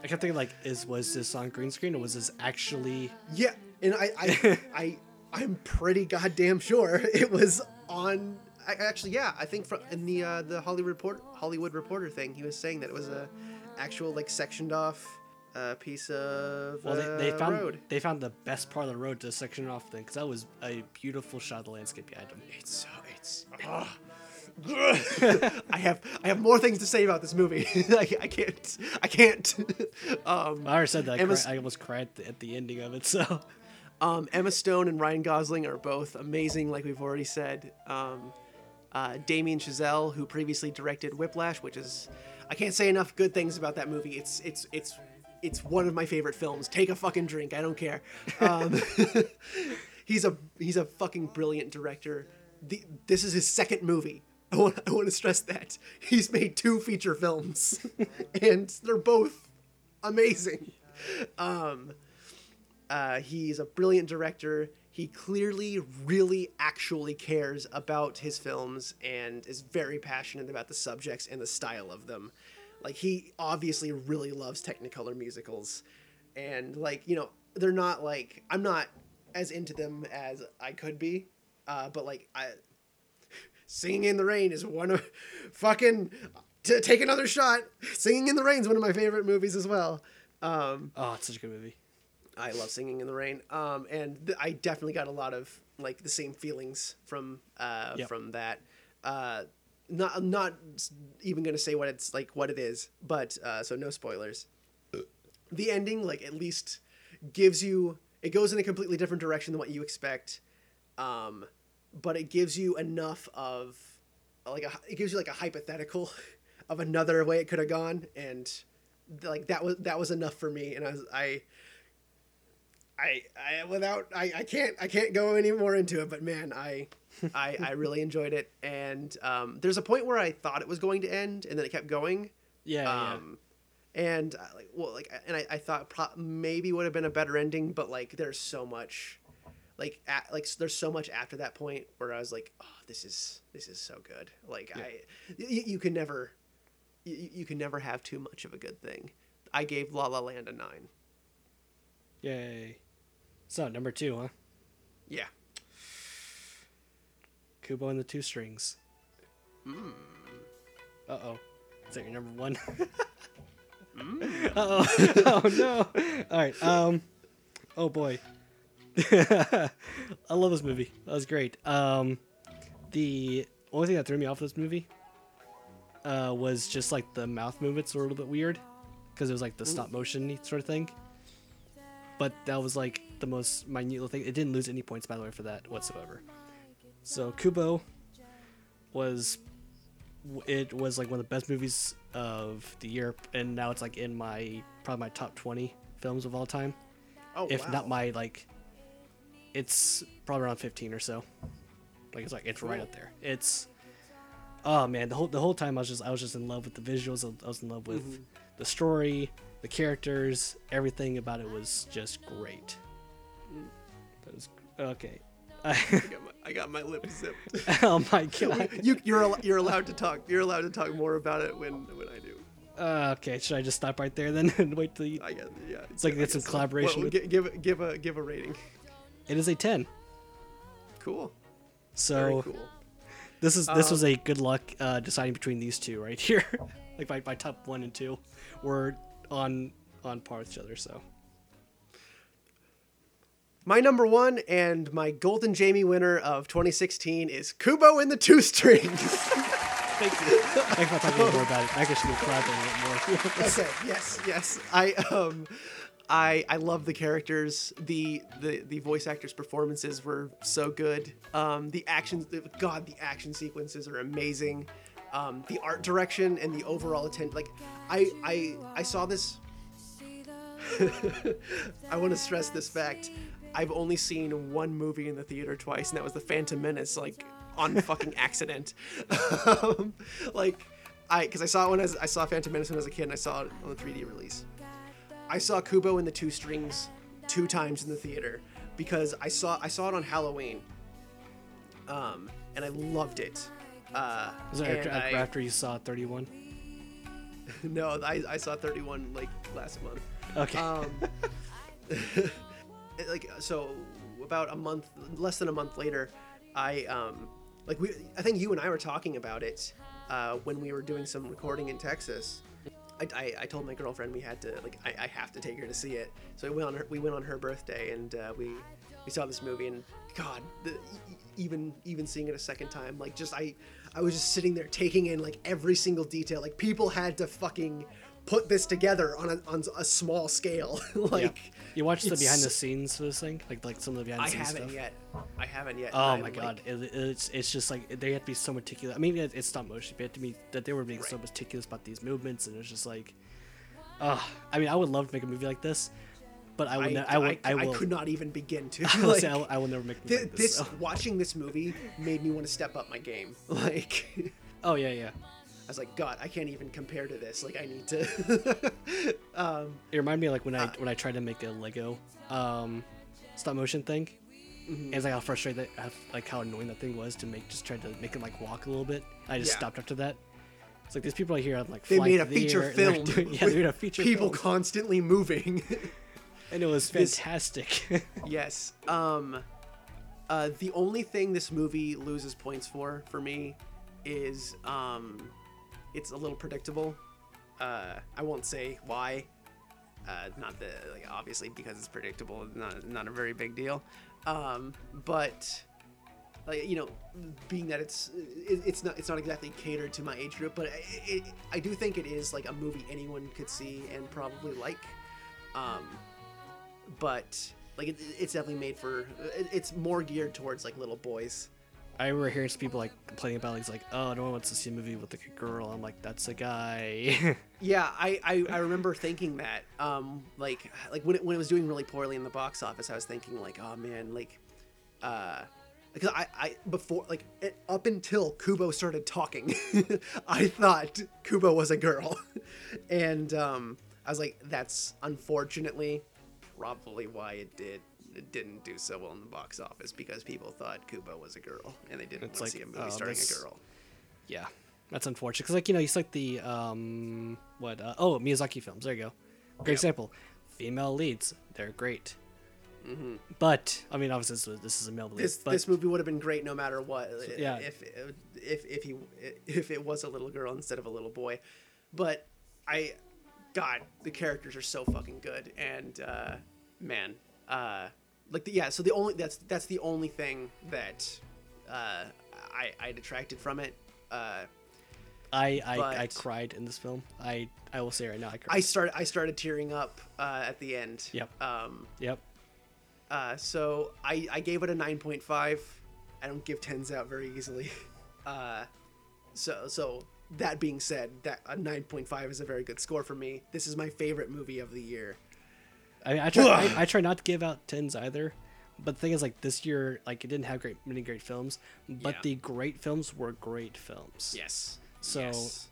I kept thinking like, is was this on green screen or was this actually? Yeah, and I I I I'm pretty goddamn sure it was on. I, actually, yeah, I think from in the uh, the Hollywood report Hollywood Reporter thing, he was saying that it was a actual like sectioned off uh, piece of Well, they, they uh, found road. they found the best part of the road to section it off thing because that was a beautiful shot of the landscape behind them. It's so it's. ugh. I have I have more things to say about this movie. I, I can't I can't. um, I already said that. I, Emma's- cry, I almost cried at the, at the ending of it. So Um, Emma Stone and Ryan Gosling are both amazing, like we've already said. Um, uh, Damien Chazelle, who previously directed Whiplash, which is I can't say enough good things about that movie. It's it's it's it's one of my favorite films. Take a fucking drink. I don't care. Um, he's a he's a fucking brilliant director. The, this is his second movie. I want I want to stress that he's made two feature films, and they're both amazing. Um, uh, he's a brilliant director. He clearly, really, actually cares about his films and is very passionate about the subjects and the style of them. Like, he obviously really loves Technicolor musicals. And, like, you know, they're not like, I'm not as into them as I could be. Uh, but, like, I. Singing in the Rain is one of. Fucking. To take another shot. Singing in the Rain is one of my favorite movies as well. Um, oh, it's such a good movie. I love singing in the rain. Um, and th- I definitely got a lot of like the same feelings from uh, Yep. from that. Uh, not I'm not even gonna say what it's like what it is, but uh, so no spoilers. The ending like at least gives you it goes in a completely different direction than what you expect, um, but it gives you enough of like a, it gives you like a hypothetical of another way it could have gone and like that was that was enough for me, and I was I. I, I without I, I can't I can't go any more into it, but man, I I, I really enjoyed it, and um, there's a point where I thought it was going to end, and then it kept going, Yeah, yeah. um, and uh, like well like and I, I thought pro- maybe would have been a better ending, but like there's so much, like at, like there's so much after that point where I was like, oh, this is this is so good. Like Yeah. I, you, you can never, you, you can never have too much of a good thing. I gave La La Land a nine. Yay. So number two, huh? Yeah. Kubo and the Two Strings. Mm. Uh oh. Is that your number one? Mm. Uh oh. oh no. All right. Um. Oh boy. I love this movie. That was great. Um, the only thing that threw me off this movie uh, was just like the mouth movements were a little bit weird because it was like the stop motion sort of thing. But that was like the most minute little thing. It didn't lose any points by the way for that whatsoever. So Kubo was it was like one of the best movies of the year, and now it's like in my probably my top twenty films of all time, Oh, if wow. not my like. It's probably around fifteen or so. Like it's like it's right up there. It's oh man, the whole the whole time I was just I was just in love with the visuals. I was in love with Mm-hmm. the story, the characters, everything about it was just great. Mm. That was okay. I got my, I got my lips zipped. oh my god. you you're al- you're allowed to talk. You're allowed to talk more about it when when I do. Uh, okay, should I just stop right there then and wait till you? I guess yeah. It's like I get some guess so. collaboration Well, with- give give a give a rating. It is a ten. Cool. Very So cool. this is this was Um, a good luck uh, deciding between these two right here. like my, my top one and two were on on par with each other. So My number one and my Golden Jamie winner of 2016 is Kubo and the Two Strings. thank you. Thanks for talking more about it. I guess we can collaborate a little bit more. okay. Yes. Yes. I um, I I love the characters. The the the voice actors' performances were so good. Um, the action. God, the action sequences are amazing. Um, the art direction and the overall attention. Like, I I I saw this. I want to stress this fact. I've only seen one movie in the theater twice, and that was The Phantom Menace, like on fucking accident. um, like, I because I saw it when I, was, I saw Phantom Menace when I was a kid, and I saw it on the 3D release. I saw Kubo and the Two Strings two times in the theater because I saw I saw it on Halloween, um, and I loved it. Uh, Was that after, I- after you saw 31? no, I, I saw 31 like last month. Okay. Um, like so, about a month, less than a month later, I um, like we, I think you and I were talking about it uh, when we were doing some recording in Texas. I, I, I told my girlfriend we had to like I, I have to take her to see it. So we went on her we went on her birthday and uh, we we saw this movie and God, the, even even seeing it a second time, like just I I was just sitting there taking in like every single detail. Like people had to fucking put this together on a on a small scale. like yeah. You watched the behind the scenes for this thing, like like some of the behind the scenes. I scenes haven't stuff. yet. I haven't yet. Oh my like- god, it, it's it's just like they have to be so meticulous. I mean, it, it's stop motion, but to me that they were being so meticulous about these movements, and it's just like, uh, I mean, I would love to make a movie like this, but I would, I, ne- I would, I, I, will. could not even begin to. I will like, say I will, I will never make a movie thi- like this this. so. watching this movie made me want to step up my game. Like Oh yeah, yeah. I was like, God, I can't even compare to this. Like I need to. um, It reminded me of like when I Uh, when I tried to make a Lego um, stop motion thing. Mm-hmm. And it's like how frustrated, that, like how annoying that thing was to make, just try to make it like walk a little bit. I just Yeah. stopped after that. It's like these people are here, I'm like they made a the feature air, film. doing- yeah, they made a feature people film, constantly moving. and it was this- fantastic. yes. Um, uh, the only thing this movie loses points for for me is um, it's a little predictable. Uh, I won't say why. Uh, not the like obviously because it's predictable. Not not a very big deal. Um, but like you know, being that it's it, it's not it's not exactly catered to my age group, but it, it, I do think it is like a movie anyone could see and probably like. Um, but like it, it's definitely made for it, it's more geared towards like little boys I remember hearing some people like complaining about like, like oh no one wants to see a movie with like a girl. I'm like that's a guy. Yeah, I, I, I remember thinking that. Um, like like when it, when it was doing really poorly in the box office, I was thinking like, oh man, like, uh, because I, I before like it, up until Kubo started talking, I thought Kubo was a girl, and um, I was like, that's unfortunately probably why it did it didn't do so well in the box office because people thought Kubo was a girl and they didn't want to like, see a movie oh, starring a girl. yeah, that's unfortunate because like you know he's like the um what uh, oh Miyazaki films. There you go. Great Yep. example. Female leads, they're great. But I mean, obviously this, was- this is a male lead. Mm-hmm. This but this movie would have been great no matter what. yeah. If if if he if it was a little girl instead of a little boy, but I, God, the characters are so fucking good, and uh, man, uh, like the, yeah. So the only that's that's the only thing that uh, I I detracted from it. Uh, I I, I cried in this film. I I will say right now I cried. I started I started tearing up uh, at the end. Yep. Um, yep. Uh, so I, I gave it a 9.5. I don't give 10s out very easily. Uh, so so that being said, that a 9.5 is a very good score for me. This is my favorite movie of the year. I mean, I try I, I try not to give out tens either. But the thing is, like this year, like it didn't have great many great films, but Yeah. the great films were great films. Yes. So- Yes.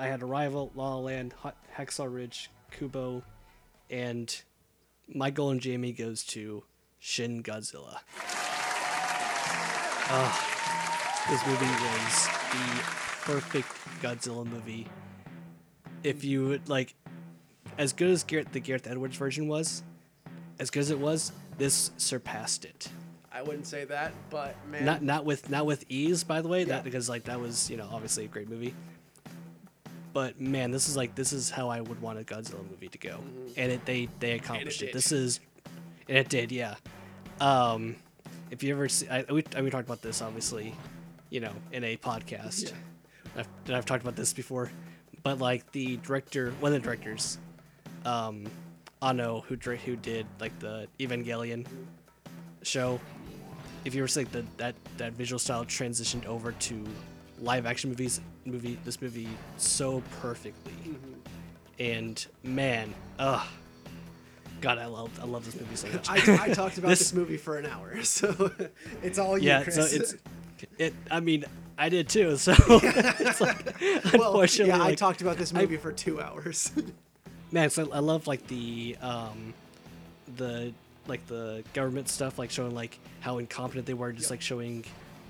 I had Arrival, La La Land, Hot Hacksaw Ridge, Kubo, and my Golden Jamie goes to Shin Godzilla. Ah, this movie was the perfect Godzilla movie. If you would, like, as good as the Gareth Edwards version was, as good as it was, this surpassed it. I wouldn't say that, but man, Not not with not with ease, by the way. Yeah. That because like that was you know obviously a great movie. But man, this is like this is how I would want a Godzilla movie to go, and it they they accomplished it. did. This is, and it did, yeah. Um, if you ever see, I we, I, we talked about this obviously, you know, in a podcast. Yeah. I've, and I've talked about this before, but like the director, one of the directors, um, Anno, who who did like the Evangelion show. If you were like the that that visual style transitioned over to live action movies, movie this movie so perfectly, and man, ugh, God, I love I love this movie so much. I, I talked about This- this, movie for an hour, so it's all you, yeah, Chris. so it's it. I mean, I did too. So it's like well, unfortunately, yeah, I like, talked about this movie for two hours. Man so i love like the um the like the government stuff like showing like how incompetent they were just Yep. like showing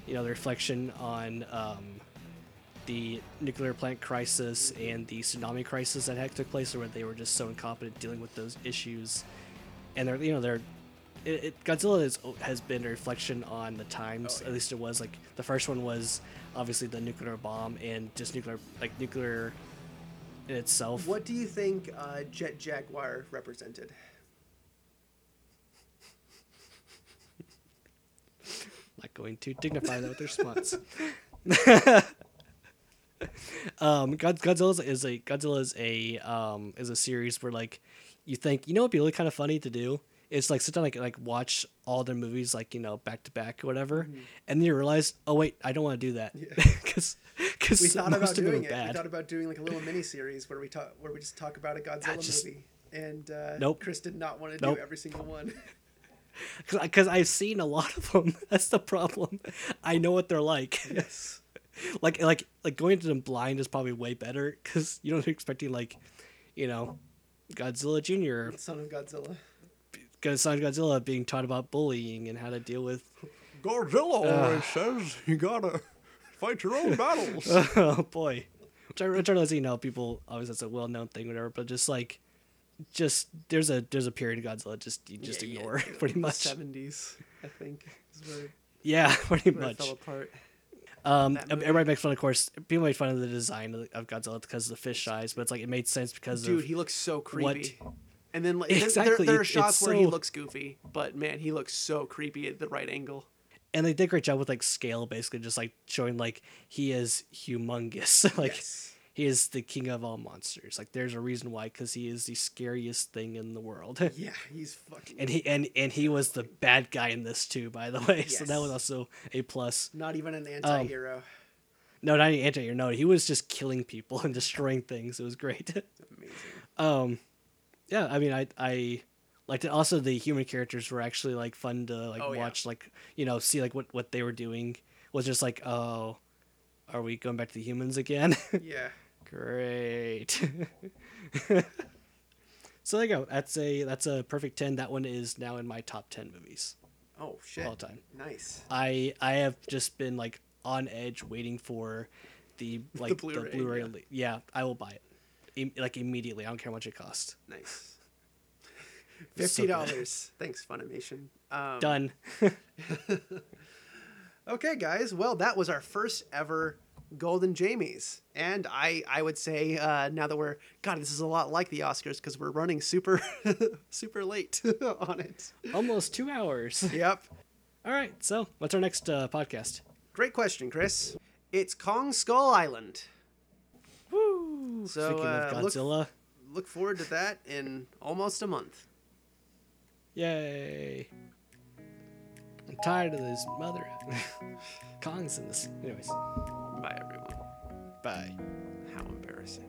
you know the reflection on um the nuclear plant crisis and the tsunami crisis that had took place where they were just so incompetent dealing with those issues and they're you know they're it, it, Godzilla is, has been a reflection on the times. Oh, yeah. At least it was like the first one was obviously the nuclear bomb and just nuclear like nuclear itself. what do you think uh, Jet Jaguar represented? not going to dignify that with their response. um, God, Godzilla is a Godzilla is a um is a series where like you think you know what'd be really kind of funny to do. It's like sit down like like watch all their movies like you know back to back or whatever, and then you realize oh wait I don't want to do that because because We thought most about doing it. bad. We thought about doing like a little mini series where we talk where we just talk about a Godzilla just- movie. And uh, Nope. Chris did not want to Nope. do every single one. because I've seen a lot of them. That's the problem. I know what they're like. yes. like like like going to them blind is probably way better because you don't expecting like you know Godzilla Junior, Son of Godzilla. Son of Godzilla being taught about bullying and how to deal with. Godzilla always says you gotta fight your own battles. oh boy, which I, which I realize you know people always that's a well known thing whatever, but just like just there's a there's a period of Godzilla just you just ignore pretty much. Seventies, I think, is where, Yeah, pretty where it fell much. apart. Um, everybody makes fun, of course. People made fun of the design of, of Godzilla because of the fish eyes, but it's like it made sense because Dude, of he looks so what- creepy. And then like, there- Exactly, there, there are shots it's where he looks goofy, but man, he looks so creepy at the right angle. And they did a great job with like scale basically just like showing like he is humongous like Yes. he is the king of all monsters. Like there's a reason why, because he is the scariest thing in the world. Yeah, he's fucking. and he and and he was the bad guy in this too, by the way. yes. So that was also a plus. not even Um, an anti-hero. No, not an anti hero. No, he was just killing people and destroying things. It was great. Amazing. um, yeah, I mean, I I liked it. Also, the human characters were actually like fun to like Oh, yeah. watch, like you know, see like what what they were doing was just like, oh, are we going back to the humans again? Yeah. Great. so there you go. That's a that's a perfect ten. That one is now in my top ten movies Oh shit. all time. Nice. I I have just been like on edge waiting for the like the Blu-ray, Blu-ray. yeah. Yeah. I will buy it. Like immediately. I don't care how much it costs. Nice. Fifty dollars. Thanks, Funimation. Um, Done. Okay, guys. Well, that was our first ever Golden Jamies, and I I would say uh, now that we're God, this is a lot like the Oscars because we're running super super late on it. Almost two hours. Yep. All right. So what's our next uh, podcast? Great question, Chris. It's Kong Skull Island. Woo! So, Speaking uh, of look- Godzilla, Look forward to that in almost a month. Yay! I'm tired of this mother. Kong's in this. Anyways, Bye, everyone. bye. How embarrassing.